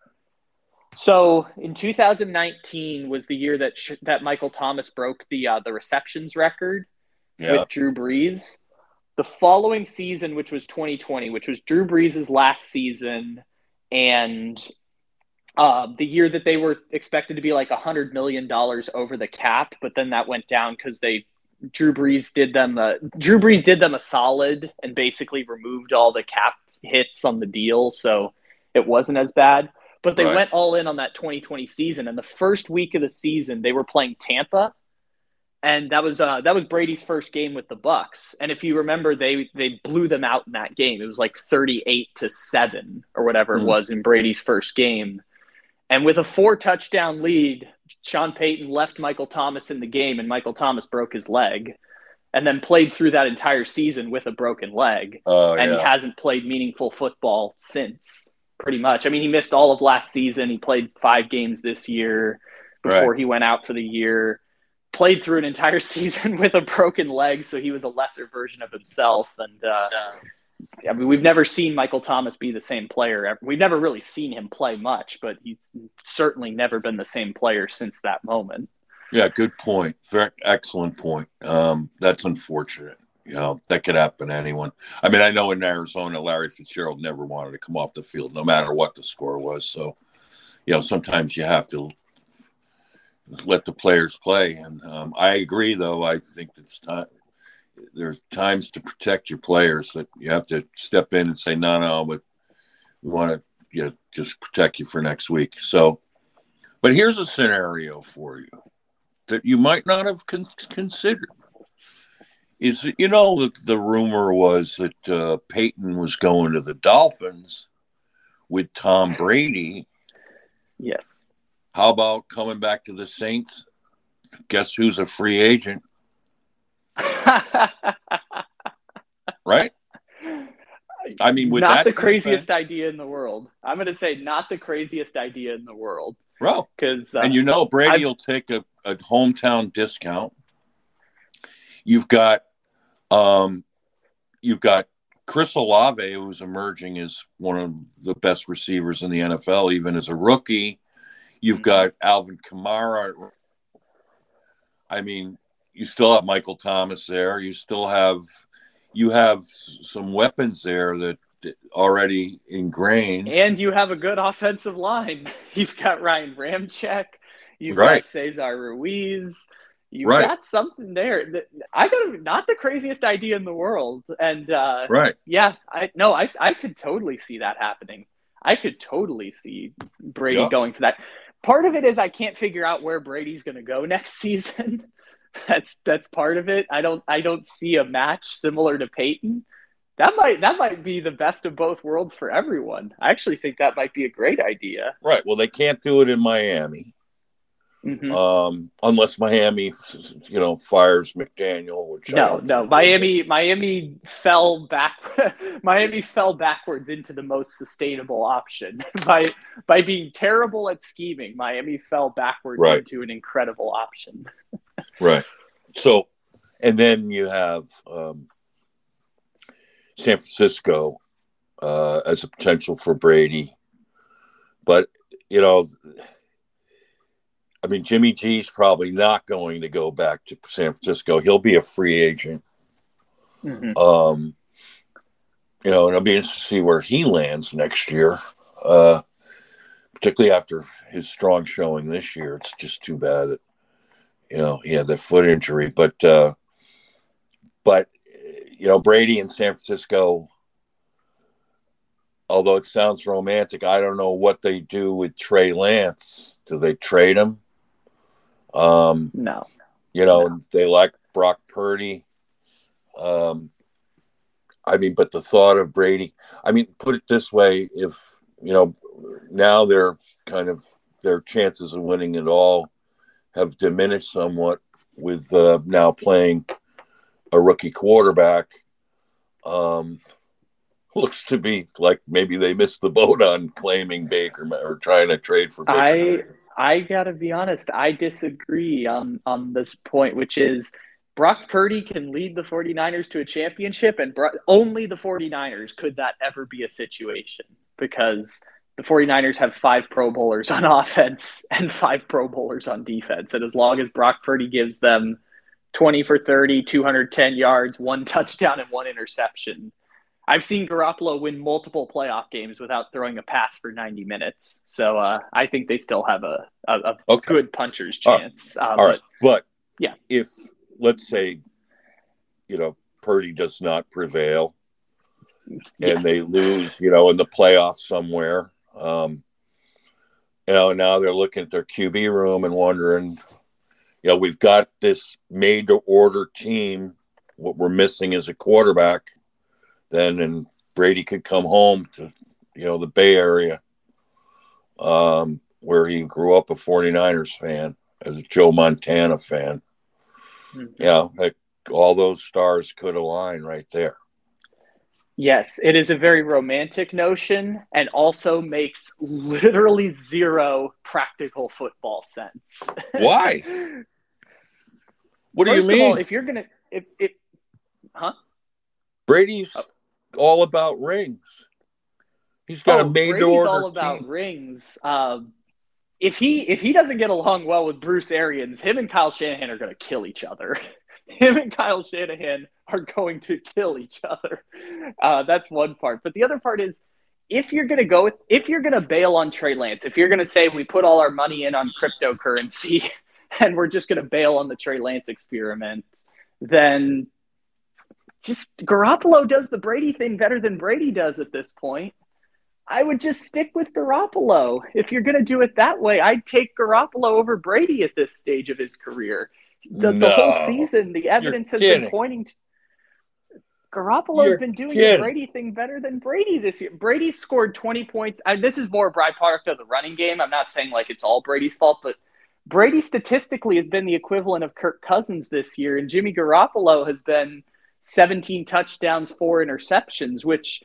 [SPEAKER 1] So in 2019 was the year that that Michael Thomas broke the uh, the receptions record yeah. with Drew Brees. The following season, which was 2020, which was Drew Brees' last season, and uh, the year that they were expected to be like a hundred million dollars over the cap, but then that went down because they Drew Brees did them a, Drew Brees did them a solid and basically removed all the cap hits on the deal, so it wasn't as bad. But they right. went all in on that 2020 season, and the first week of the season they were playing Tampa, and that was uh, that was Brady's first game with the Bucs. And if you remember, they they blew them out in that game. It was like 38 to seven or whatever mm. it hmm. was in Brady's first game and with a four touchdown lead, Sean Payton left Michael Thomas in the game, and Michael Thomas broke his leg and then played through that entire season with a broken leg.
[SPEAKER 2] Oh,
[SPEAKER 1] and
[SPEAKER 2] yeah.
[SPEAKER 1] he hasn't played meaningful football since, pretty much. I mean, he missed all of last season. He played five games this year before right. he went out for the year. Played through an entire season with a broken leg, so he was a lesser version of himself. And uh, I mean, we've never seen Michael Thomas be the same player. We've never really seen him play much, but he's certainly never been the same player since that moment.
[SPEAKER 2] Yeah, good point. Very excellent point. Um, that's unfortunate. You know, that could happen to anyone. I mean, I know in Arizona, Larry Fitzgerald never wanted to come off the field, no matter what the score was. So, you know, sometimes you have to let the players play. And um, I agree, though. I think it's time there's times to protect your players that you have to step in and say, no, no, but we want to you know, just protect you for next week. So, but here's a scenario for you that you might not have con- considered. Is you know the, the rumor was that uh, Payton was going to the Dolphins with Tom Brady.
[SPEAKER 1] Yes.
[SPEAKER 2] How about coming back to the Saints? Guess who's a free agent? right? I mean, with
[SPEAKER 1] not
[SPEAKER 2] that
[SPEAKER 1] the craziest idea in the world. I'm going to say not the craziest idea in the world
[SPEAKER 2] bro.
[SPEAKER 1] because uh,
[SPEAKER 2] and you know Brady
[SPEAKER 1] I've-
[SPEAKER 2] will take a, a hometown discount. You've got, um, you've got Chris Olave, who's emerging as one of the best receivers in the NFL, even as a rookie. You've
[SPEAKER 1] Mhm.
[SPEAKER 2] got Alvin Kamara. I mean, you still have Michael Thomas there. You still have, you have some weapons there that already ingrained.
[SPEAKER 1] and you have a good offensive line. You've got Ryan Ramczyk. You've
[SPEAKER 2] Right.
[SPEAKER 1] got Cesar Ruiz. You've
[SPEAKER 2] Right.
[SPEAKER 1] got something there. that- I got not the craziest idea in the world, and uh,
[SPEAKER 2] right.
[SPEAKER 1] yeah, I no, I I could totally see that happening. I could totally see Brady going for that. Part of it is I can't figure out where Brady's going to go next season. that's that's part of it. I don't I don't see a match similar to Payton. That might that might be the best of both worlds for everyone. I actually think that might be a great idea.
[SPEAKER 2] Right. Well, they can't do it in Miami.
[SPEAKER 1] Mhm.
[SPEAKER 2] um, unless Miami, you know, fires McDaniel. Which
[SPEAKER 1] No, no. Miami, Miami fell back. Miami fell backwards into the most sustainable option by by being terrible at scheming. Miami fell backwards
[SPEAKER 2] Right.
[SPEAKER 1] into an incredible option.
[SPEAKER 2] Right. So, and then you have um, San Francisco uh, as a potential for Brady, but you know. I mean, Jimmy G's probably not going to go back to San Francisco. He'll be a free agent.
[SPEAKER 1] Mhm.
[SPEAKER 2] Um, you know, and it'll be interesting to see where he lands next year, uh, particularly after his strong showing this year. It's just too bad that you know he had that foot injury, but uh, but you know Brady in San Francisco. Although it sounds romantic, I don't know what they do with Trey Lance. Do they trade him? Um,
[SPEAKER 1] No,
[SPEAKER 2] you know, they like Brock Purdy. Um, I mean, but the thought of Brady, I mean, put it this way: if you know, now they're kind of their chances of winning it all have diminished somewhat with uh, now playing a rookie quarterback. Um, looks to be like maybe they missed the boat on claiming Baker or trying to trade for Baker.
[SPEAKER 1] I I gotta be honest. I disagree on on this point, which is Brock Purdy can lead the 49ers to a championship, and only the 49ers could that ever be a situation because the 49ers have five Pro Bowlers on offense and five Pro Bowlers on defense. And as long as Brock Purdy gives them 20 for 30, 210 yards, one touchdown, and one interception, I've seen Garoppolo win multiple playoff games without throwing a pass for 90 minutes. So uh, I think they still have a, a, a
[SPEAKER 2] Okay.
[SPEAKER 1] good puncher's
[SPEAKER 2] All right.
[SPEAKER 1] chance. Um,
[SPEAKER 2] All right, but
[SPEAKER 1] yeah.
[SPEAKER 2] if let's say, you know, Purdy does not prevail
[SPEAKER 1] yes.
[SPEAKER 2] and they lose, you know, in the playoffs somewhere, um, you know, now they're looking at their QB room and wondering, you know, we've got this made to order team. What we're missing is a quarterback. Then and Brady could come home to, you know, the Bay Area, um, where he grew up a 49ers fan as a Joe Montana fan.
[SPEAKER 1] Mhm.
[SPEAKER 2] Yeah, like all those stars could align right there.
[SPEAKER 1] Yes, it is a very romantic notion and also makes literally zero practical football sense.
[SPEAKER 2] Why? What do
[SPEAKER 1] First
[SPEAKER 2] you mean?
[SPEAKER 1] of all, if you're gonna, if if, huh?
[SPEAKER 2] Brady's all about rings. He's got
[SPEAKER 1] oh,
[SPEAKER 2] a made to
[SPEAKER 1] Brady's
[SPEAKER 2] order
[SPEAKER 1] all about
[SPEAKER 2] team.
[SPEAKER 1] rings. Um, if he if he doesn't get along well with Bruce Arians, him and Kyle Shanahan are going to kill each other. him and Kyle Shanahan are going to kill each other. Uh, that's one part. But the other part is if you're going to go with if you're going to bail on Trey Lance, if you're going to say we put all our money in on cryptocurrency and we're just going to bail on the Trey Lance experiment, then just Garoppolo does the Brady thing better than Brady does at this point. I would just stick with Garoppolo. If you're going to do it that way, I'd take Garoppolo over Brady at this stage of his career. The, no, the whole season, the evidence has kidding. been pointing to Garoppolo's You're been doing kidding. the Brady thing better than Brady this year. Brady scored 20 points. I, this is more a byproduct of the running game. I'm not saying like it's all Brady's fault, but Brady statistically has been the equivalent of Kirk Cousins this year, and Jimmy Garoppolo has been 17 touchdowns, four interceptions, which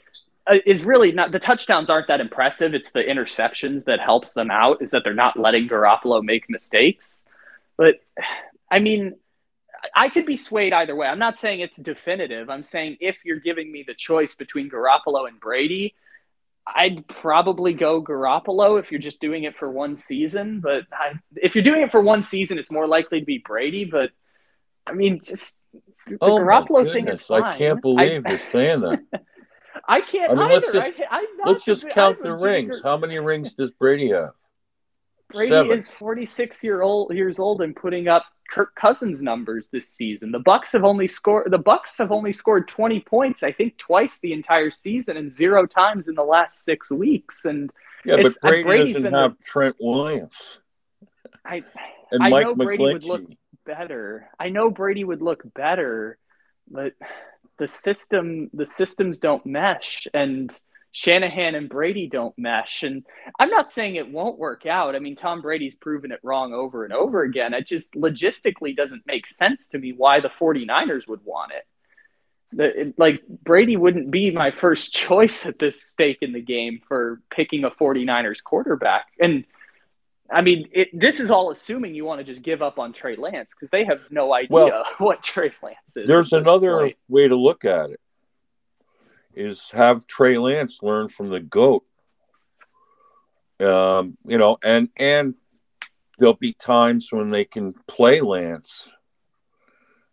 [SPEAKER 1] uh, is really not the touchdowns aren't that impressive. It's the interceptions that helps them out. Is that they're not letting Garoppolo make mistakes. But I mean, I could be swayed either way. I'm not saying it's definitive. I'm saying if you're giving me the choice between Garoppolo and Brady, I'd probably go Garoppolo if you're just doing it for one season. But I, if you're doing it for one season, it's more likely to be Brady. But I mean, just the
[SPEAKER 2] oh Garoppolo thing is fine. I can't believe I, you're saying that.
[SPEAKER 1] I can't I mean, either. Let's
[SPEAKER 2] just, I, let's just count the rings. How many rings does Brady have?
[SPEAKER 1] Brady Seven. is 46 year old years old and putting up Kirk Cousins numbers this season. The Bucs have only scored the Bucs have only scored 20 points, I think twice the entire season and zero times in the last 6 weeks and
[SPEAKER 2] Yeah, but Brady doesn't have the, Trent Williams.
[SPEAKER 1] I and I Mike know Brady would look better. I know Brady would look better, but the system the systems don't mesh and Shanahan and Brady don't mesh. And I'm not saying it won't work out. I mean, Tom Brady's proven it wrong over and over again. It just logistically doesn't make sense to me why the 49ers would want it. The, it, like Brady wouldn't be my first choice at this stake in the game for picking a 49ers quarterback. And I mean, it, this is all assuming you want to just give up on Trey Lance because they have no idea well, what Trey Lance is.
[SPEAKER 2] There's another point. way to look at it is have Trey Lance learn from the goat. Um, you know, and and there'll be times when they can play Lance.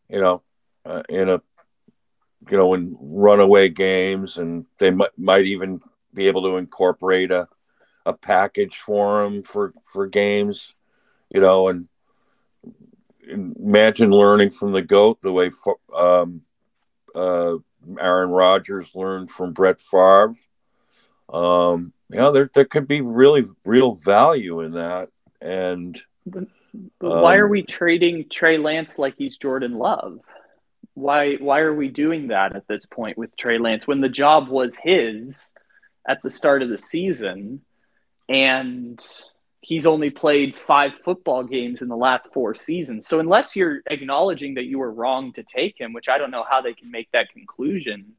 [SPEAKER 2] You know, uh, in a you know in runaway games, and they might might even be able to incorporate a a package for him for for games. You know, and imagine learning from the goat the way um, uh, Aaron Rodgers learned from Brett Favre. Um, you know, there there could be really real value in that. And
[SPEAKER 1] but, but um, why are we trading Trey Lance like he's Jordan Love? Why why are we doing that at this point with Trey Lance when the job was his at the start of the season and he's only played five football games in the last four seasons. So unless you're acknowledging that you were wrong to take him, which I don't know how they can make that conclusion,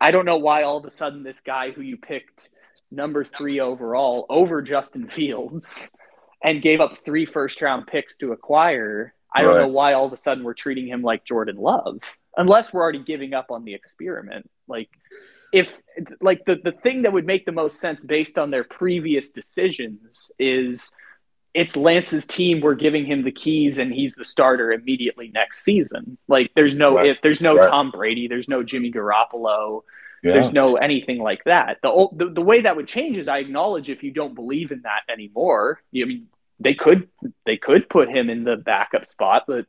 [SPEAKER 1] I don't know why all of a sudden this guy who you picked number three overall over Justin Fields and gave up three first round picks to acquire. I don't know why all of a sudden we're treating him like Jordan Love, unless we're already giving up on the experiment. Like if like the, the thing that would make the most sense based on their previous decisions is it's Lance's team. We're giving him the keys, and he's the starter immediately next season. Like, there's no right. if there's no right. Tom Brady, there's no Jimmy Garoppolo, yeah. there's no anything like that. The, the the way that would change is I acknowledge if you don't believe in that anymore. I mean, they could they could put him in the backup spot, but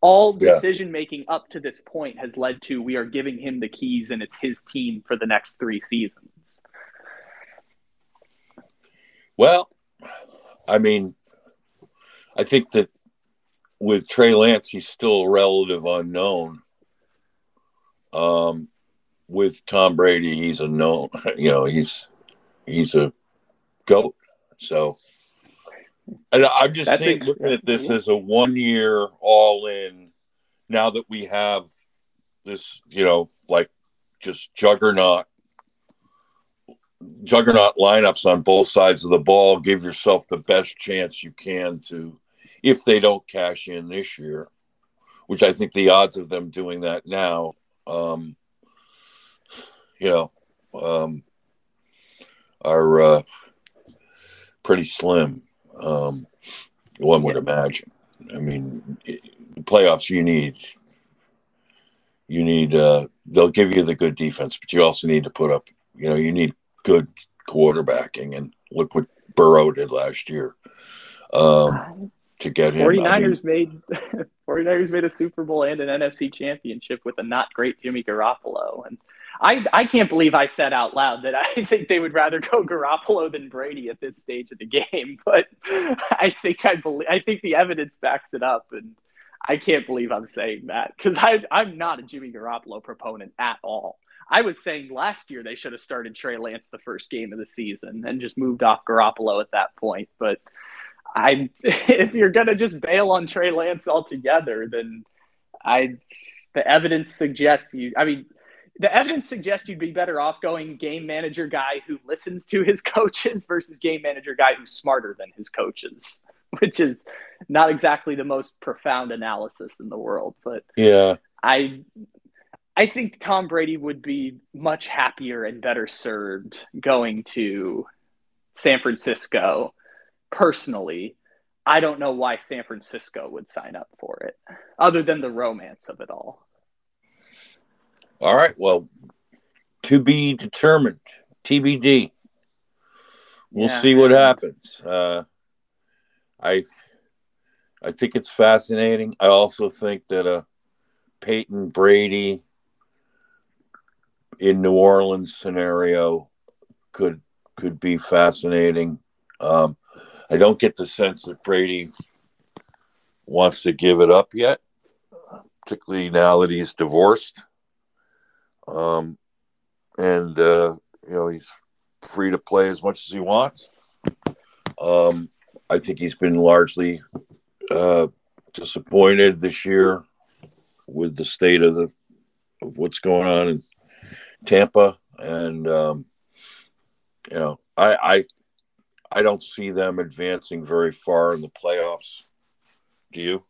[SPEAKER 1] all decision making up to this point has led to we are giving him the keys and it's his team for the next three seasons.
[SPEAKER 2] Well, I mean, I think that with Trey Lance, he's still a relative unknown. Um, with Tom Brady, he's a known. You know, he's he's a goat. So I'm just saying, looking at this as a one year all in, now that we have this, you know, like just juggernaut juggernaut lineups on both sides of the ball, give yourself the best chance you can to if they don't cash in this year, which I think the odds of them doing that now, um, you know, um, are uh, pretty slim. Um, one would imagine. I mean, the playoffs you need you need uh, they'll give you the good defense, but you also need to put up. You know, you need good quarterbacking, and look what Burrow did last year. Um, to get him.
[SPEAKER 1] 49ers I mean, made 49ers made a Super Bowl and an NFC championship with a not great Jimmy Garoppolo. And I, I can't believe I said out loud that I think they would rather go Garoppolo than Brady at this stage of the game. But I think I believe I think the evidence backs it up, and I can't believe I'm saying that because I'm not a Jimmy Garoppolo proponent at all. I was saying last year they should have started Trey Lance the first game of the season and just moved off Garoppolo at that point. But I, if you're gonna just bail on Trey Lance altogether, then I, the evidence suggests you. I mean, the evidence suggests you'd be better off going game manager guy who listens to his coaches versus game manager guy who's smarter than his coaches, which is not exactly the most profound analysis in the world. But
[SPEAKER 2] yeah,
[SPEAKER 1] I I think Tom Brady would be much happier and better served going to San Francisco. Personally, I don't know why San Francisco would sign up for it, other than the romance of it all.
[SPEAKER 2] All right. Well, to be determined. TBD. We'll yeah, see what happens. Uh, I I think it's fascinating. I also think that uh, Payton Brady in New Orleans scenario could could be fascinating. Um, I don't get the sense that Brady wants to give it up yet, particularly now that he's divorced. Um, and uh, you know he's free to play as much as he wants. Um, I think he's been largely uh, disappointed this year with the state of the of what's going on in Tampa, and um, you know, I, I I don't see them advancing very far in the playoffs. Do you?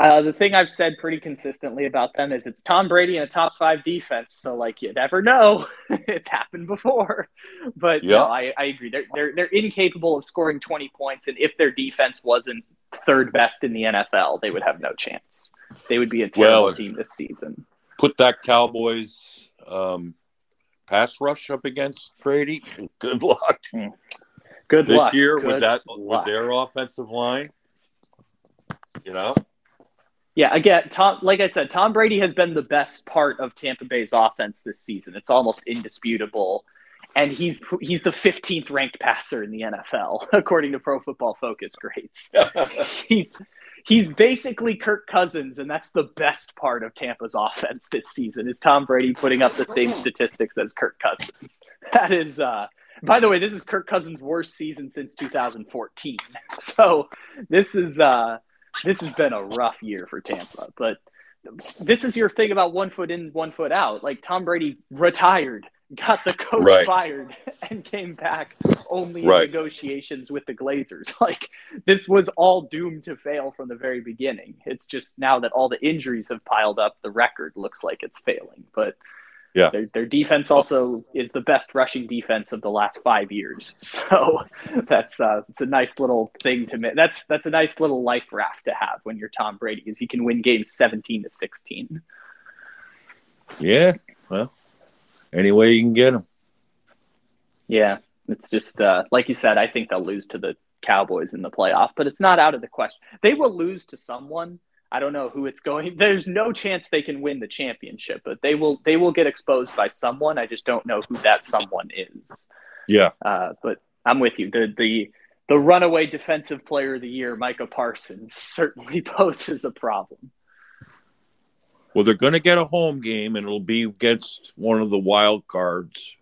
[SPEAKER 1] Uh, the thing I've said pretty consistently about them is it's Tom Brady and a top five defense. So like you never know, it's happened before. But yeah, no, I, I agree. They're they're they're incapable of scoring twenty points, and if their defense wasn't third best in the NFL, they would have no chance. They would be a terrible well, team this season
[SPEAKER 2] put that Cowboys um, pass rush up against Brady. Good luck. Hmm.
[SPEAKER 1] Good
[SPEAKER 2] this
[SPEAKER 1] luck.
[SPEAKER 2] year
[SPEAKER 1] Good
[SPEAKER 2] with that luck. with their offensive line. You know.
[SPEAKER 1] Yeah, again, Tom. Like I said, Tom Brady has been the best part of Tampa Bay's offense this season. It's almost indisputable, and he's he's the 15th ranked passer in the NFL according to Pro Football Focus grades. he's he's basically Kirk Cousins, and that's the best part of Tampa's offense this season is Tom Brady putting up the same statistics as Kirk Cousins. That is, uh, by the way, this is Kirk Cousins' worst season since 2014. So this is uh, this has been a rough year for Tampa. But this is your thing about one foot in, one foot out. Like Tom Brady retired got the coach right. fired and came back only right. in negotiations with the Glazers. Like this was all doomed to fail from the very beginning. It's just now that all the injuries have piled up, the record looks like it's failing. But
[SPEAKER 2] yeah,
[SPEAKER 1] their, their defense also is the best rushing defense of the last five years. So that's uh, it's a nice little thing to make. That's that's a nice little life raft to have when you're Tom Brady, is he can win games seventeen to sixteen.
[SPEAKER 2] Yeah, well, any way you can get them.
[SPEAKER 1] Yeah, it's just uh, like you said. I think they'll lose to the Cowboys in the playoff, but it's not out of the question. They will lose to someone. I don't know who it's going. There's no chance they can win the championship, but they will. They will get exposed by someone. I just don't know who that someone is.
[SPEAKER 2] Yeah.
[SPEAKER 1] Uh, but I'm with you. The the the runaway defensive player of the year, Micah Parsons, certainly poses a problem.
[SPEAKER 2] Well, they're going to get a home game, and it'll be against one of the wild cards.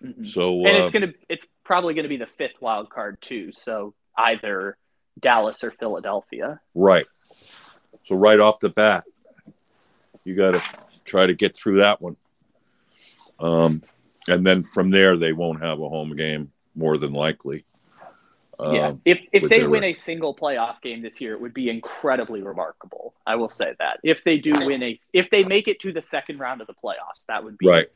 [SPEAKER 1] Mm-hmm. So, and it's uh, gonna it's probably going to be the fifth wild card too. So either Dallas or Philadelphia.
[SPEAKER 2] Right. So right off the bat, you got to try to get through that one. Um, and then from there, they won't have a home game more than likely
[SPEAKER 1] yeah, um, if if they win a single playoff game this year, it would be incredibly remarkable. I will say that if they do win a, if they make it to the second round of the playoffs, that would be
[SPEAKER 2] right.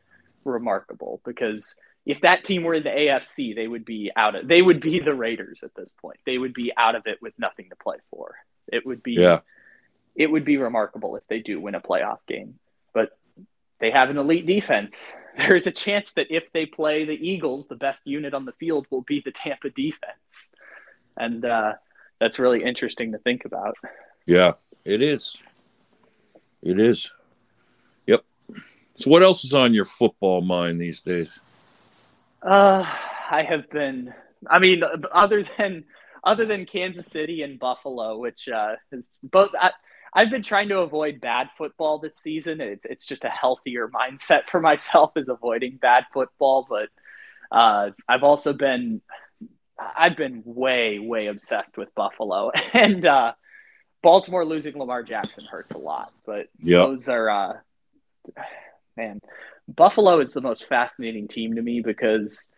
[SPEAKER 1] remarkable. Because if that team were in the AFC, they would be out of. They would be the Raiders at this point. They would be out of it with nothing to play for. It would be.
[SPEAKER 2] Yeah.
[SPEAKER 1] It would be remarkable if they do win a playoff game, but they have an elite defense. There's a chance that if they play the Eagles, the best unit on the field will be the Tampa defense. and uh, that's really interesting to think about.
[SPEAKER 2] Yeah, it is. It is. Yep. So, what else is on your football mind these days?
[SPEAKER 1] Uh, I have been. I mean, other than other than Kansas City and Buffalo, which uh, is both. I, I've been trying to avoid bad football this season. It, it's just a healthier mindset for myself is avoiding bad football. But uh, I've also been, I've been way, way obsessed with Buffalo, and uh, Baltimore losing Lamar Jackson hurts a lot. But
[SPEAKER 2] Yep.
[SPEAKER 1] those are, uh, man, Buffalo is the most fascinating team to me because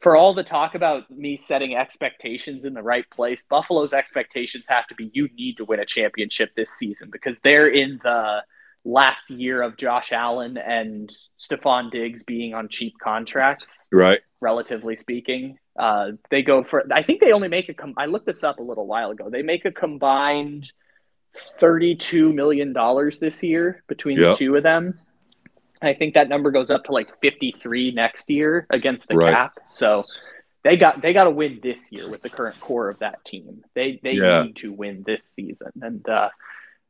[SPEAKER 1] for all the talk about me setting expectations in the right place, Buffalo's expectations have to be you need to win a championship this season because they're in the last year of Josh Allen and Stefon Diggs being on cheap contracts,
[SPEAKER 2] Right.
[SPEAKER 1] relatively speaking. Uh, they go for, I think they only make a, com- I looked this up a little while ago. They make a combined $32 million this year between
[SPEAKER 2] Yep.
[SPEAKER 1] the two of them. I think that number goes up to like 53 next year against the
[SPEAKER 2] Right.
[SPEAKER 1] cap. So they got they got to win this year with the current core of that team. They they
[SPEAKER 2] Yeah.
[SPEAKER 1] need to win this season, and uh,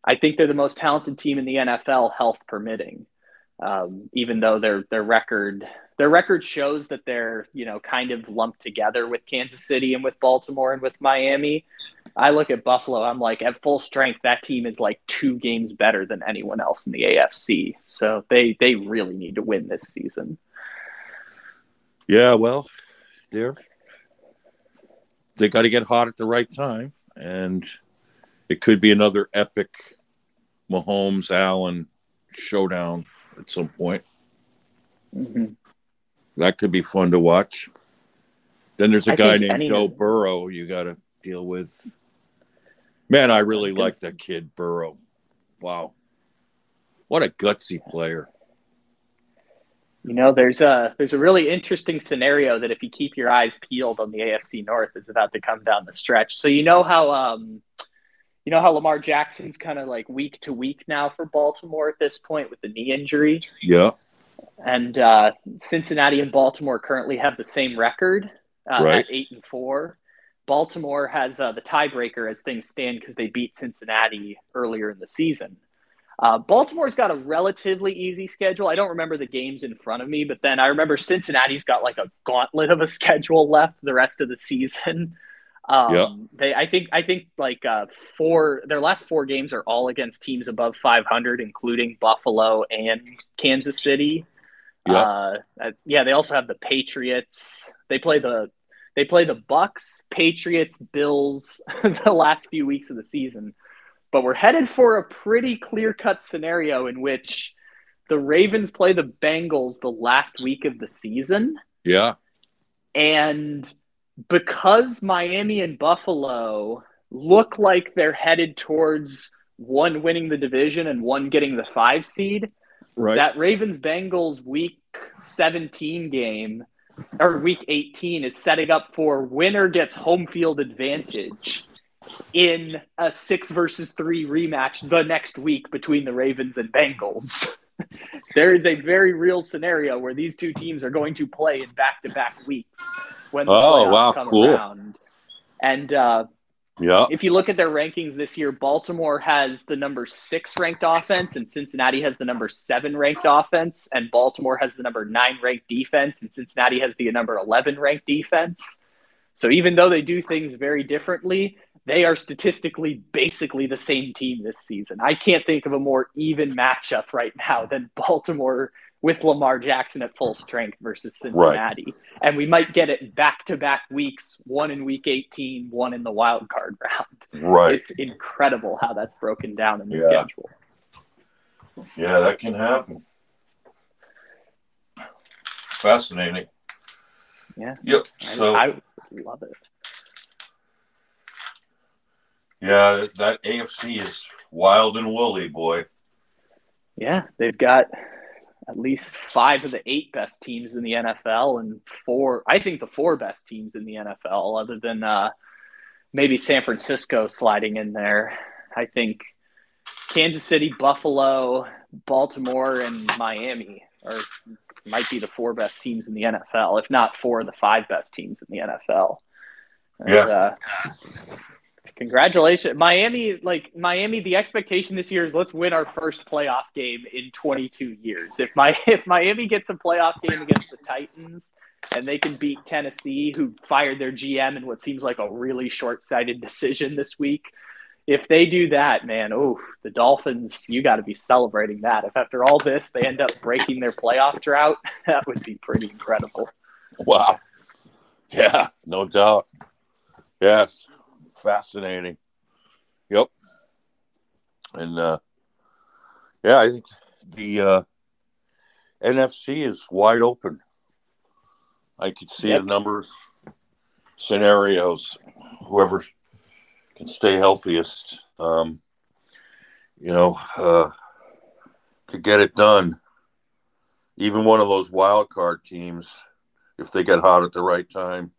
[SPEAKER 1] I think they're the most talented team in the NFL, health permitting. Um, even though their their record their record shows that they're you know kind of lumped together with Kansas City and with Baltimore and with Miami. I look at Buffalo. I'm like at full strength. That team is like two games better than anyone else in the AFC. So they they really need to win this season.
[SPEAKER 2] Yeah. Well, they're they got to get hot at the right time, and it could be another epic Mahomes Allen showdown at some point.
[SPEAKER 1] Mhm.
[SPEAKER 2] That could be fun to watch. Then there's a
[SPEAKER 1] I
[SPEAKER 2] guy named Joe Burrow you got to deal with. Man, I really like that kid Burrow. Wow. What a gutsy player.
[SPEAKER 1] You know, there's a there's a really interesting scenario that if you keep your eyes peeled on the AFC North is about to come down the stretch. So you know how um you know how Lamar Jackson's kind of like week to week now for Baltimore at this point with the knee injury.
[SPEAKER 2] Yeah.
[SPEAKER 1] And uh, Cincinnati and Baltimore currently have the same record uh,
[SPEAKER 2] Right.
[SPEAKER 1] at eight and four. Baltimore has uh, the tiebreaker as things stand because they beat Cincinnati earlier in the season. Uh, Baltimore's got a relatively easy schedule. I don't remember the games in front of me, but then I remember Cincinnati's got like a gauntlet of a schedule left the rest of the season. Um,
[SPEAKER 2] Yeah.
[SPEAKER 1] They, I think, I think like uh, four. Their last four games are all against teams above 500, including Buffalo and Kansas City.
[SPEAKER 2] Yeah.
[SPEAKER 1] Uh, uh, yeah. They also have the Patriots. They play the they play the Bucs, Patriots, Bills the last few weeks of the season. But we're headed for a pretty clear cut scenario in which the Ravens play the Bengals the last week of the season.
[SPEAKER 2] Yeah.
[SPEAKER 1] And because Miami and Buffalo look like they're headed towards one winning the division and one getting the five seed,
[SPEAKER 2] Right.
[SPEAKER 1] that Ravens Bengals week 17 game or week 18 is setting up for winner gets home field advantage in a six versus three rematch the next week between the Ravens and Bengals. There is a very real scenario where these two teams are going to play in back to back weeks when the
[SPEAKER 2] Oh,
[SPEAKER 1] playoffs
[SPEAKER 2] wow,
[SPEAKER 1] come
[SPEAKER 2] cool.
[SPEAKER 1] around. And uh,
[SPEAKER 2] yeah.
[SPEAKER 1] if you look at their rankings this year, Baltimore has the number six ranked offense, and Cincinnati has the number seven ranked offense, and Baltimore has the number nine ranked defense, and Cincinnati has the number 11 ranked defense. So even though they do things very differently, they are statistically basically the same team this season. I can't think of a more even matchup right now than Baltimore with Lamar Jackson at full strength versus Cincinnati. And we might get it back to back weeks, one in week 18, one in the wild card round.
[SPEAKER 2] Right.
[SPEAKER 1] It's incredible how that's broken down in the
[SPEAKER 2] Yeah.
[SPEAKER 1] schedule.
[SPEAKER 2] Yeah, that can happen. Fascinating.
[SPEAKER 1] Yeah.
[SPEAKER 2] Yep.
[SPEAKER 1] I-
[SPEAKER 2] So
[SPEAKER 1] I love it.
[SPEAKER 2] Yeah, that AFC is wild and woolly, boy.
[SPEAKER 1] Yeah, they've got at least five of the eight best teams in the NFL and four, I think the four best teams in the NFL, other than uh, maybe San Francisco sliding in there. I think Kansas City, Buffalo, Baltimore, and Miami are might be the four best teams in the NFL, if not four of the five best teams in the NFL.
[SPEAKER 2] Yes.
[SPEAKER 1] uh, congratulations, Miami! Like Miami, the expectation this year is let's win our first playoff game in 22 years. If my if Miami gets a playoff game against the Titans and they can beat Tennessee, who fired their GM in what seems like a really short-sighted decision this week. If they do that, man, oh, the Dolphins, you got to be celebrating that. If after all this they end up breaking their playoff drought, that would be pretty incredible.
[SPEAKER 2] Wow. Yeah, no doubt. Yes. Fascinating. Yep. And uh yeah, I think the uh NFC is wide open. I could see
[SPEAKER 1] Yep.
[SPEAKER 2] a number of scenarios. Whoever can stay healthiest, um, you know, uh, could get it done. Even one of those wild card teams, if they get hot at the right time.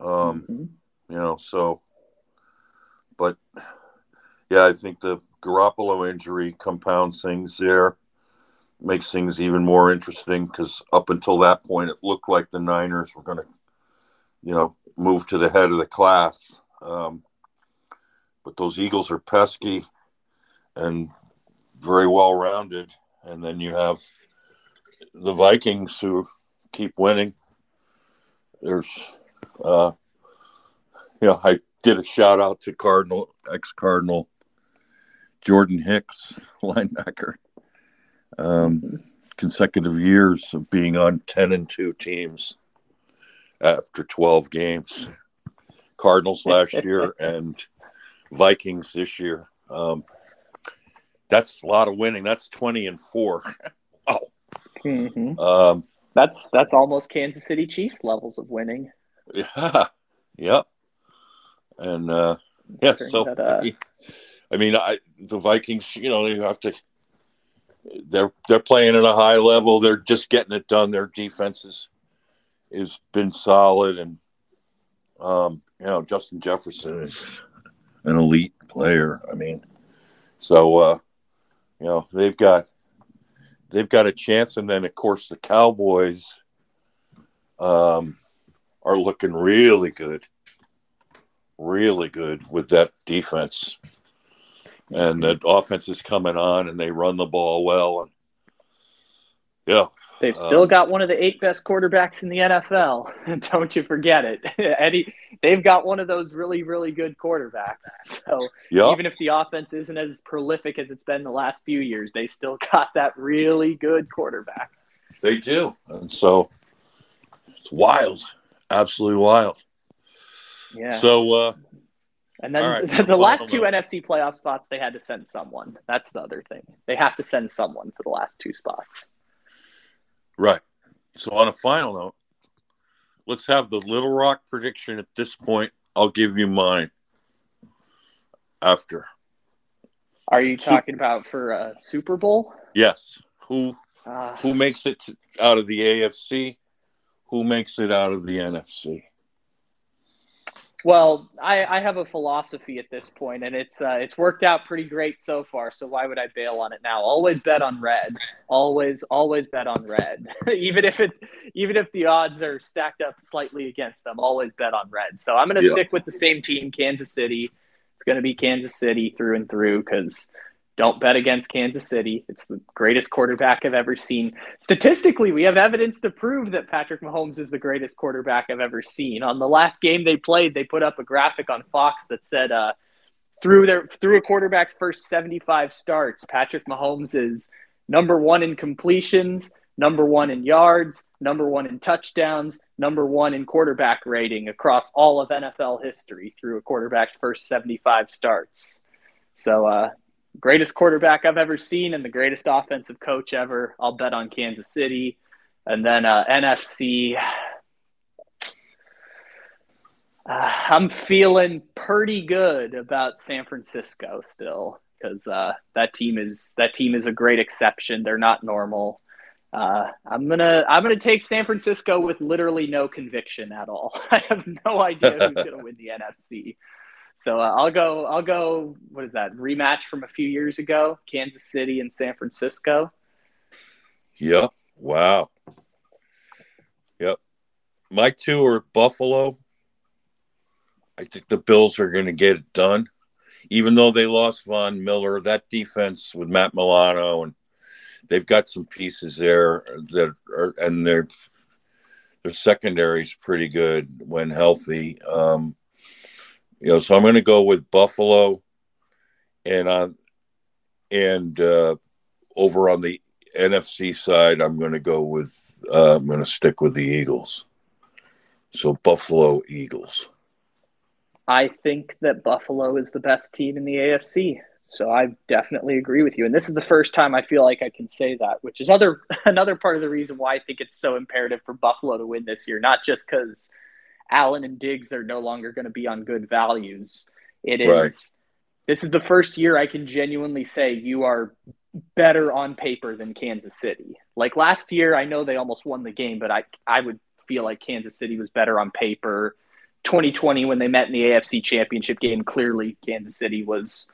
[SPEAKER 2] Um,
[SPEAKER 1] Mhm.
[SPEAKER 2] You know, so, but yeah, I think the Garoppolo injury compounds things there, makes things even more interesting because up until that point, it looked like the Niners were going to, you know, move to the head of the class. Um, but those Eagles are pesky and very well rounded. And then you have the Vikings who keep winning. There's, uh, know, I did a shout out to Cardinal, ex Cardinal Jordan Hicks, linebacker. Um, consecutive years of being on 10 and 2 teams after 12 games. Cardinals last year and Vikings this year. Um, that's a lot of winning. That's 20 and 4. wow.
[SPEAKER 1] Mhm.
[SPEAKER 2] Um,
[SPEAKER 1] That's that's almost Kansas City Chiefs levels of winning.
[SPEAKER 2] Yeah. Yep. And uh yeah, so
[SPEAKER 1] that, uh,
[SPEAKER 2] I mean I the Vikings, you know, they have to they're they're playing at a high level. They're just getting it done. Their defense is has been solid and um, you know, Justin Jefferson is an elite player. I mean, so uh, you know, they've got they've got a chance and then of course the Cowboys um are looking really good, really good with that defense. And that offense is coming on, and they run the ball well. And yeah,
[SPEAKER 1] They've still
[SPEAKER 2] Um,
[SPEAKER 1] got one of the eight best quarterbacks in the NFL. Don't you forget it. Eddie, they've got one of those really, really good quarterbacks. So
[SPEAKER 2] yeah,
[SPEAKER 1] even if the offense isn't as prolific as it's been the last few years, they still got that really good quarterback.
[SPEAKER 2] they do. And so it's wild, absolutely wild.
[SPEAKER 1] Yeah.
[SPEAKER 2] So uh,
[SPEAKER 1] and then
[SPEAKER 2] right,
[SPEAKER 1] the,
[SPEAKER 2] final
[SPEAKER 1] last two. NFC playoff spots, they had to send someone. That's the other thing. They have to send someone for the last two spots.
[SPEAKER 2] right. So on a final note, let's have the Little Rock prediction at this point. I'll give you mine after.
[SPEAKER 1] Are you talking about for a Super Bowl?
[SPEAKER 2] Yes. Who
[SPEAKER 1] Uh,
[SPEAKER 2] who makes it out of the AFC? Who makes it out of the NFC?
[SPEAKER 1] Well, I, I have a philosophy at this point, and it's uh, it's worked out pretty great so far. So why would I bail on it now? Always bet on red. Always, always bet on red. even if it, even if the odds are stacked up slightly against them, always bet on red. So I'm going to
[SPEAKER 2] Yeah.
[SPEAKER 1] stick with the same team, Kansas City. It's going to be Kansas City through and through because don't bet against Kansas City. It's the greatest quarterback I've ever seen. Statistically, we have evidence to prove that Patrick Mahomes is the greatest quarterback I've ever seen. On the last game they played, they put up a graphic on Fox that said uh, through their through a quarterback's first 75 starts, Patrick Mahomes is number 1 in completions, number 1 in yards, number 1 in touchdowns, number 1 in quarterback rating across all of NFL history through a quarterback's first 75 starts. So uh greatest quarterback I've ever seen and the greatest offensive coach ever. I'll bet on Kansas City. And then uh, NFC, uh, I'm feeling pretty good about San Francisco still because uh, that team is that team is a great exception. They're not normal. Uh, I'm gonna I'm gonna take San Francisco with literally no conviction at all. I have no idea who's gonna win the NFC. So uh, I'll go. I'll go. What is that rematch from a few years ago? Kansas City and San Francisco.
[SPEAKER 2] Yep. Wow. Yep. My two are Buffalo I think the Bills are going to get it done, even though they lost Von Miller. That defense with Matt Milano and they've got some pieces there that are, and their their secondary is pretty good when healthy. Um, you know, so I'm going to go with Buffalo, and on and uh, over on the NFC side, I'm going to go with uh, I'm going to stick with the Eagles. So Buffalo Eagles.
[SPEAKER 1] I think that Buffalo is the best team in the AFC. So I definitely agree with you. And this is the first time I feel like I can say that, which is other another part of the reason why I think it's so imperative for Buffalo to win this year, not just because Allen and Diggs are no longer going to be on good values. It is right. this is the first year I can genuinely say you are better on paper than Kansas City. Like last year, I know they almost won the game, but I I would feel like Kansas City was better on paper. 2020 when they met in the AFC Championship game, clearly Kansas City was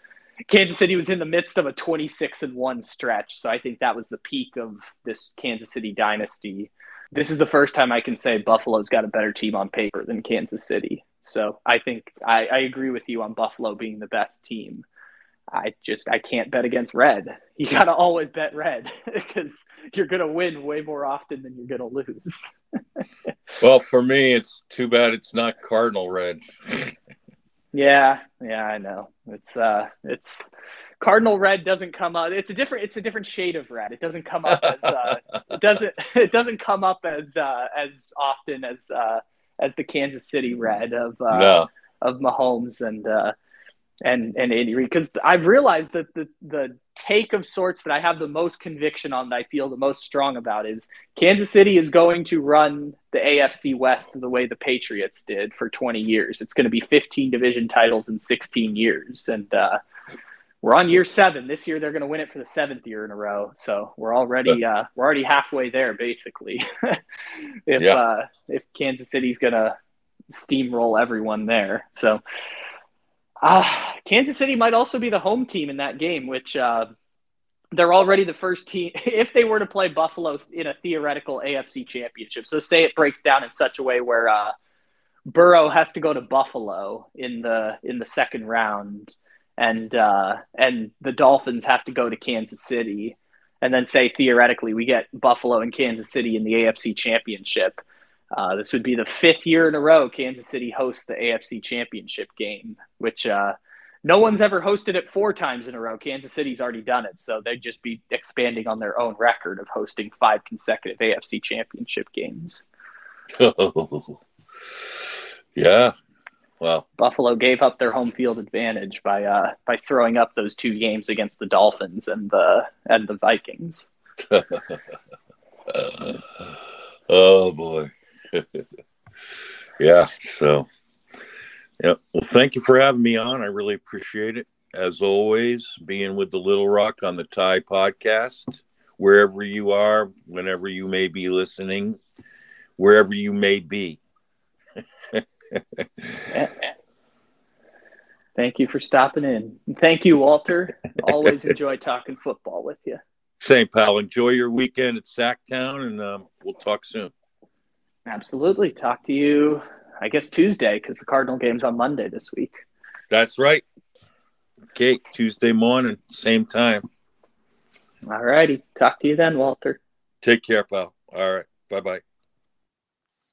[SPEAKER 1] Kansas City was in the midst of a 26 and 1 stretch, so I think that was the peak of this Kansas City dynasty. This is the first time I can say Buffalo's got a better team on paper than Kansas City. So I think I, I agree with you on Buffalo being the best team. I just I can't bet against red. You got to always bet red because you're going to win way more often than you're going to lose.
[SPEAKER 2] well, for me, it's too bad it's not Cardinal red.
[SPEAKER 1] yeah, yeah, I know. It's uh, it's Cardinal red doesn't come up. It's a different. It's a different shade of red. It doesn't come up as uh, it doesn't. It doesn't come up as uh, as often as uh, as the Kansas City red of uh, no. of Mahomes and uh, and and Andy Reid because I've realized that the the take of sorts that I have the most conviction on that I feel the most strong about is Kansas City is going to run the AFC West the way the Patriots did for 20 years. It's going to be 15 division titles in 16 years, and uh, we're on year seven. This year they're going to win it for the seventh year in a row. So we're already uh, we're already halfway there basically. if yeah. uh, if Kansas City's going to steamroll everyone there, so. Uh, Kansas City might also be the home team in that game, which uh, they're already the first team. If they were to play Buffalo in a theoretical AFC championship, so say it breaks down in such a way where uh, Burrow has to go to Buffalo in the in the second round, and uh, and the Dolphins have to go to Kansas City, and then say theoretically we get Buffalo and Kansas City in the AFC championship uh, this would be the fifth year in a row Kansas City hosts the AFC Championship game, which uh, no one's ever hosted it four times in a row. Kansas City's already done it, so they'd just be expanding on their own record of hosting five consecutive AFC Championship games. Oh.
[SPEAKER 2] yeah. Well,
[SPEAKER 1] Buffalo gave up their home field advantage by uh, by throwing up those two games against the Dolphins and the and the Vikings.
[SPEAKER 2] oh boy. yeah. So, yeah. Well, thank you for having me on. I really appreciate it. As always, being with the Little Rock on the Tie podcast, wherever you are, whenever you may be listening, wherever you may be.
[SPEAKER 1] Thank you for stopping in. Thank you, Walter. Always enjoy talking football with you.
[SPEAKER 2] Same, pal. Enjoy your weekend at Sacktown, and um, we'll talk soon.
[SPEAKER 1] Absolutely. Talk to you, I guess, Tuesday because the Cardinal game's on Monday this week.
[SPEAKER 2] That's right. Okay, Tuesday morning, same time.
[SPEAKER 1] All righty. Talk to you then, Walter.
[SPEAKER 2] Take care, pal. All right. Bye bye.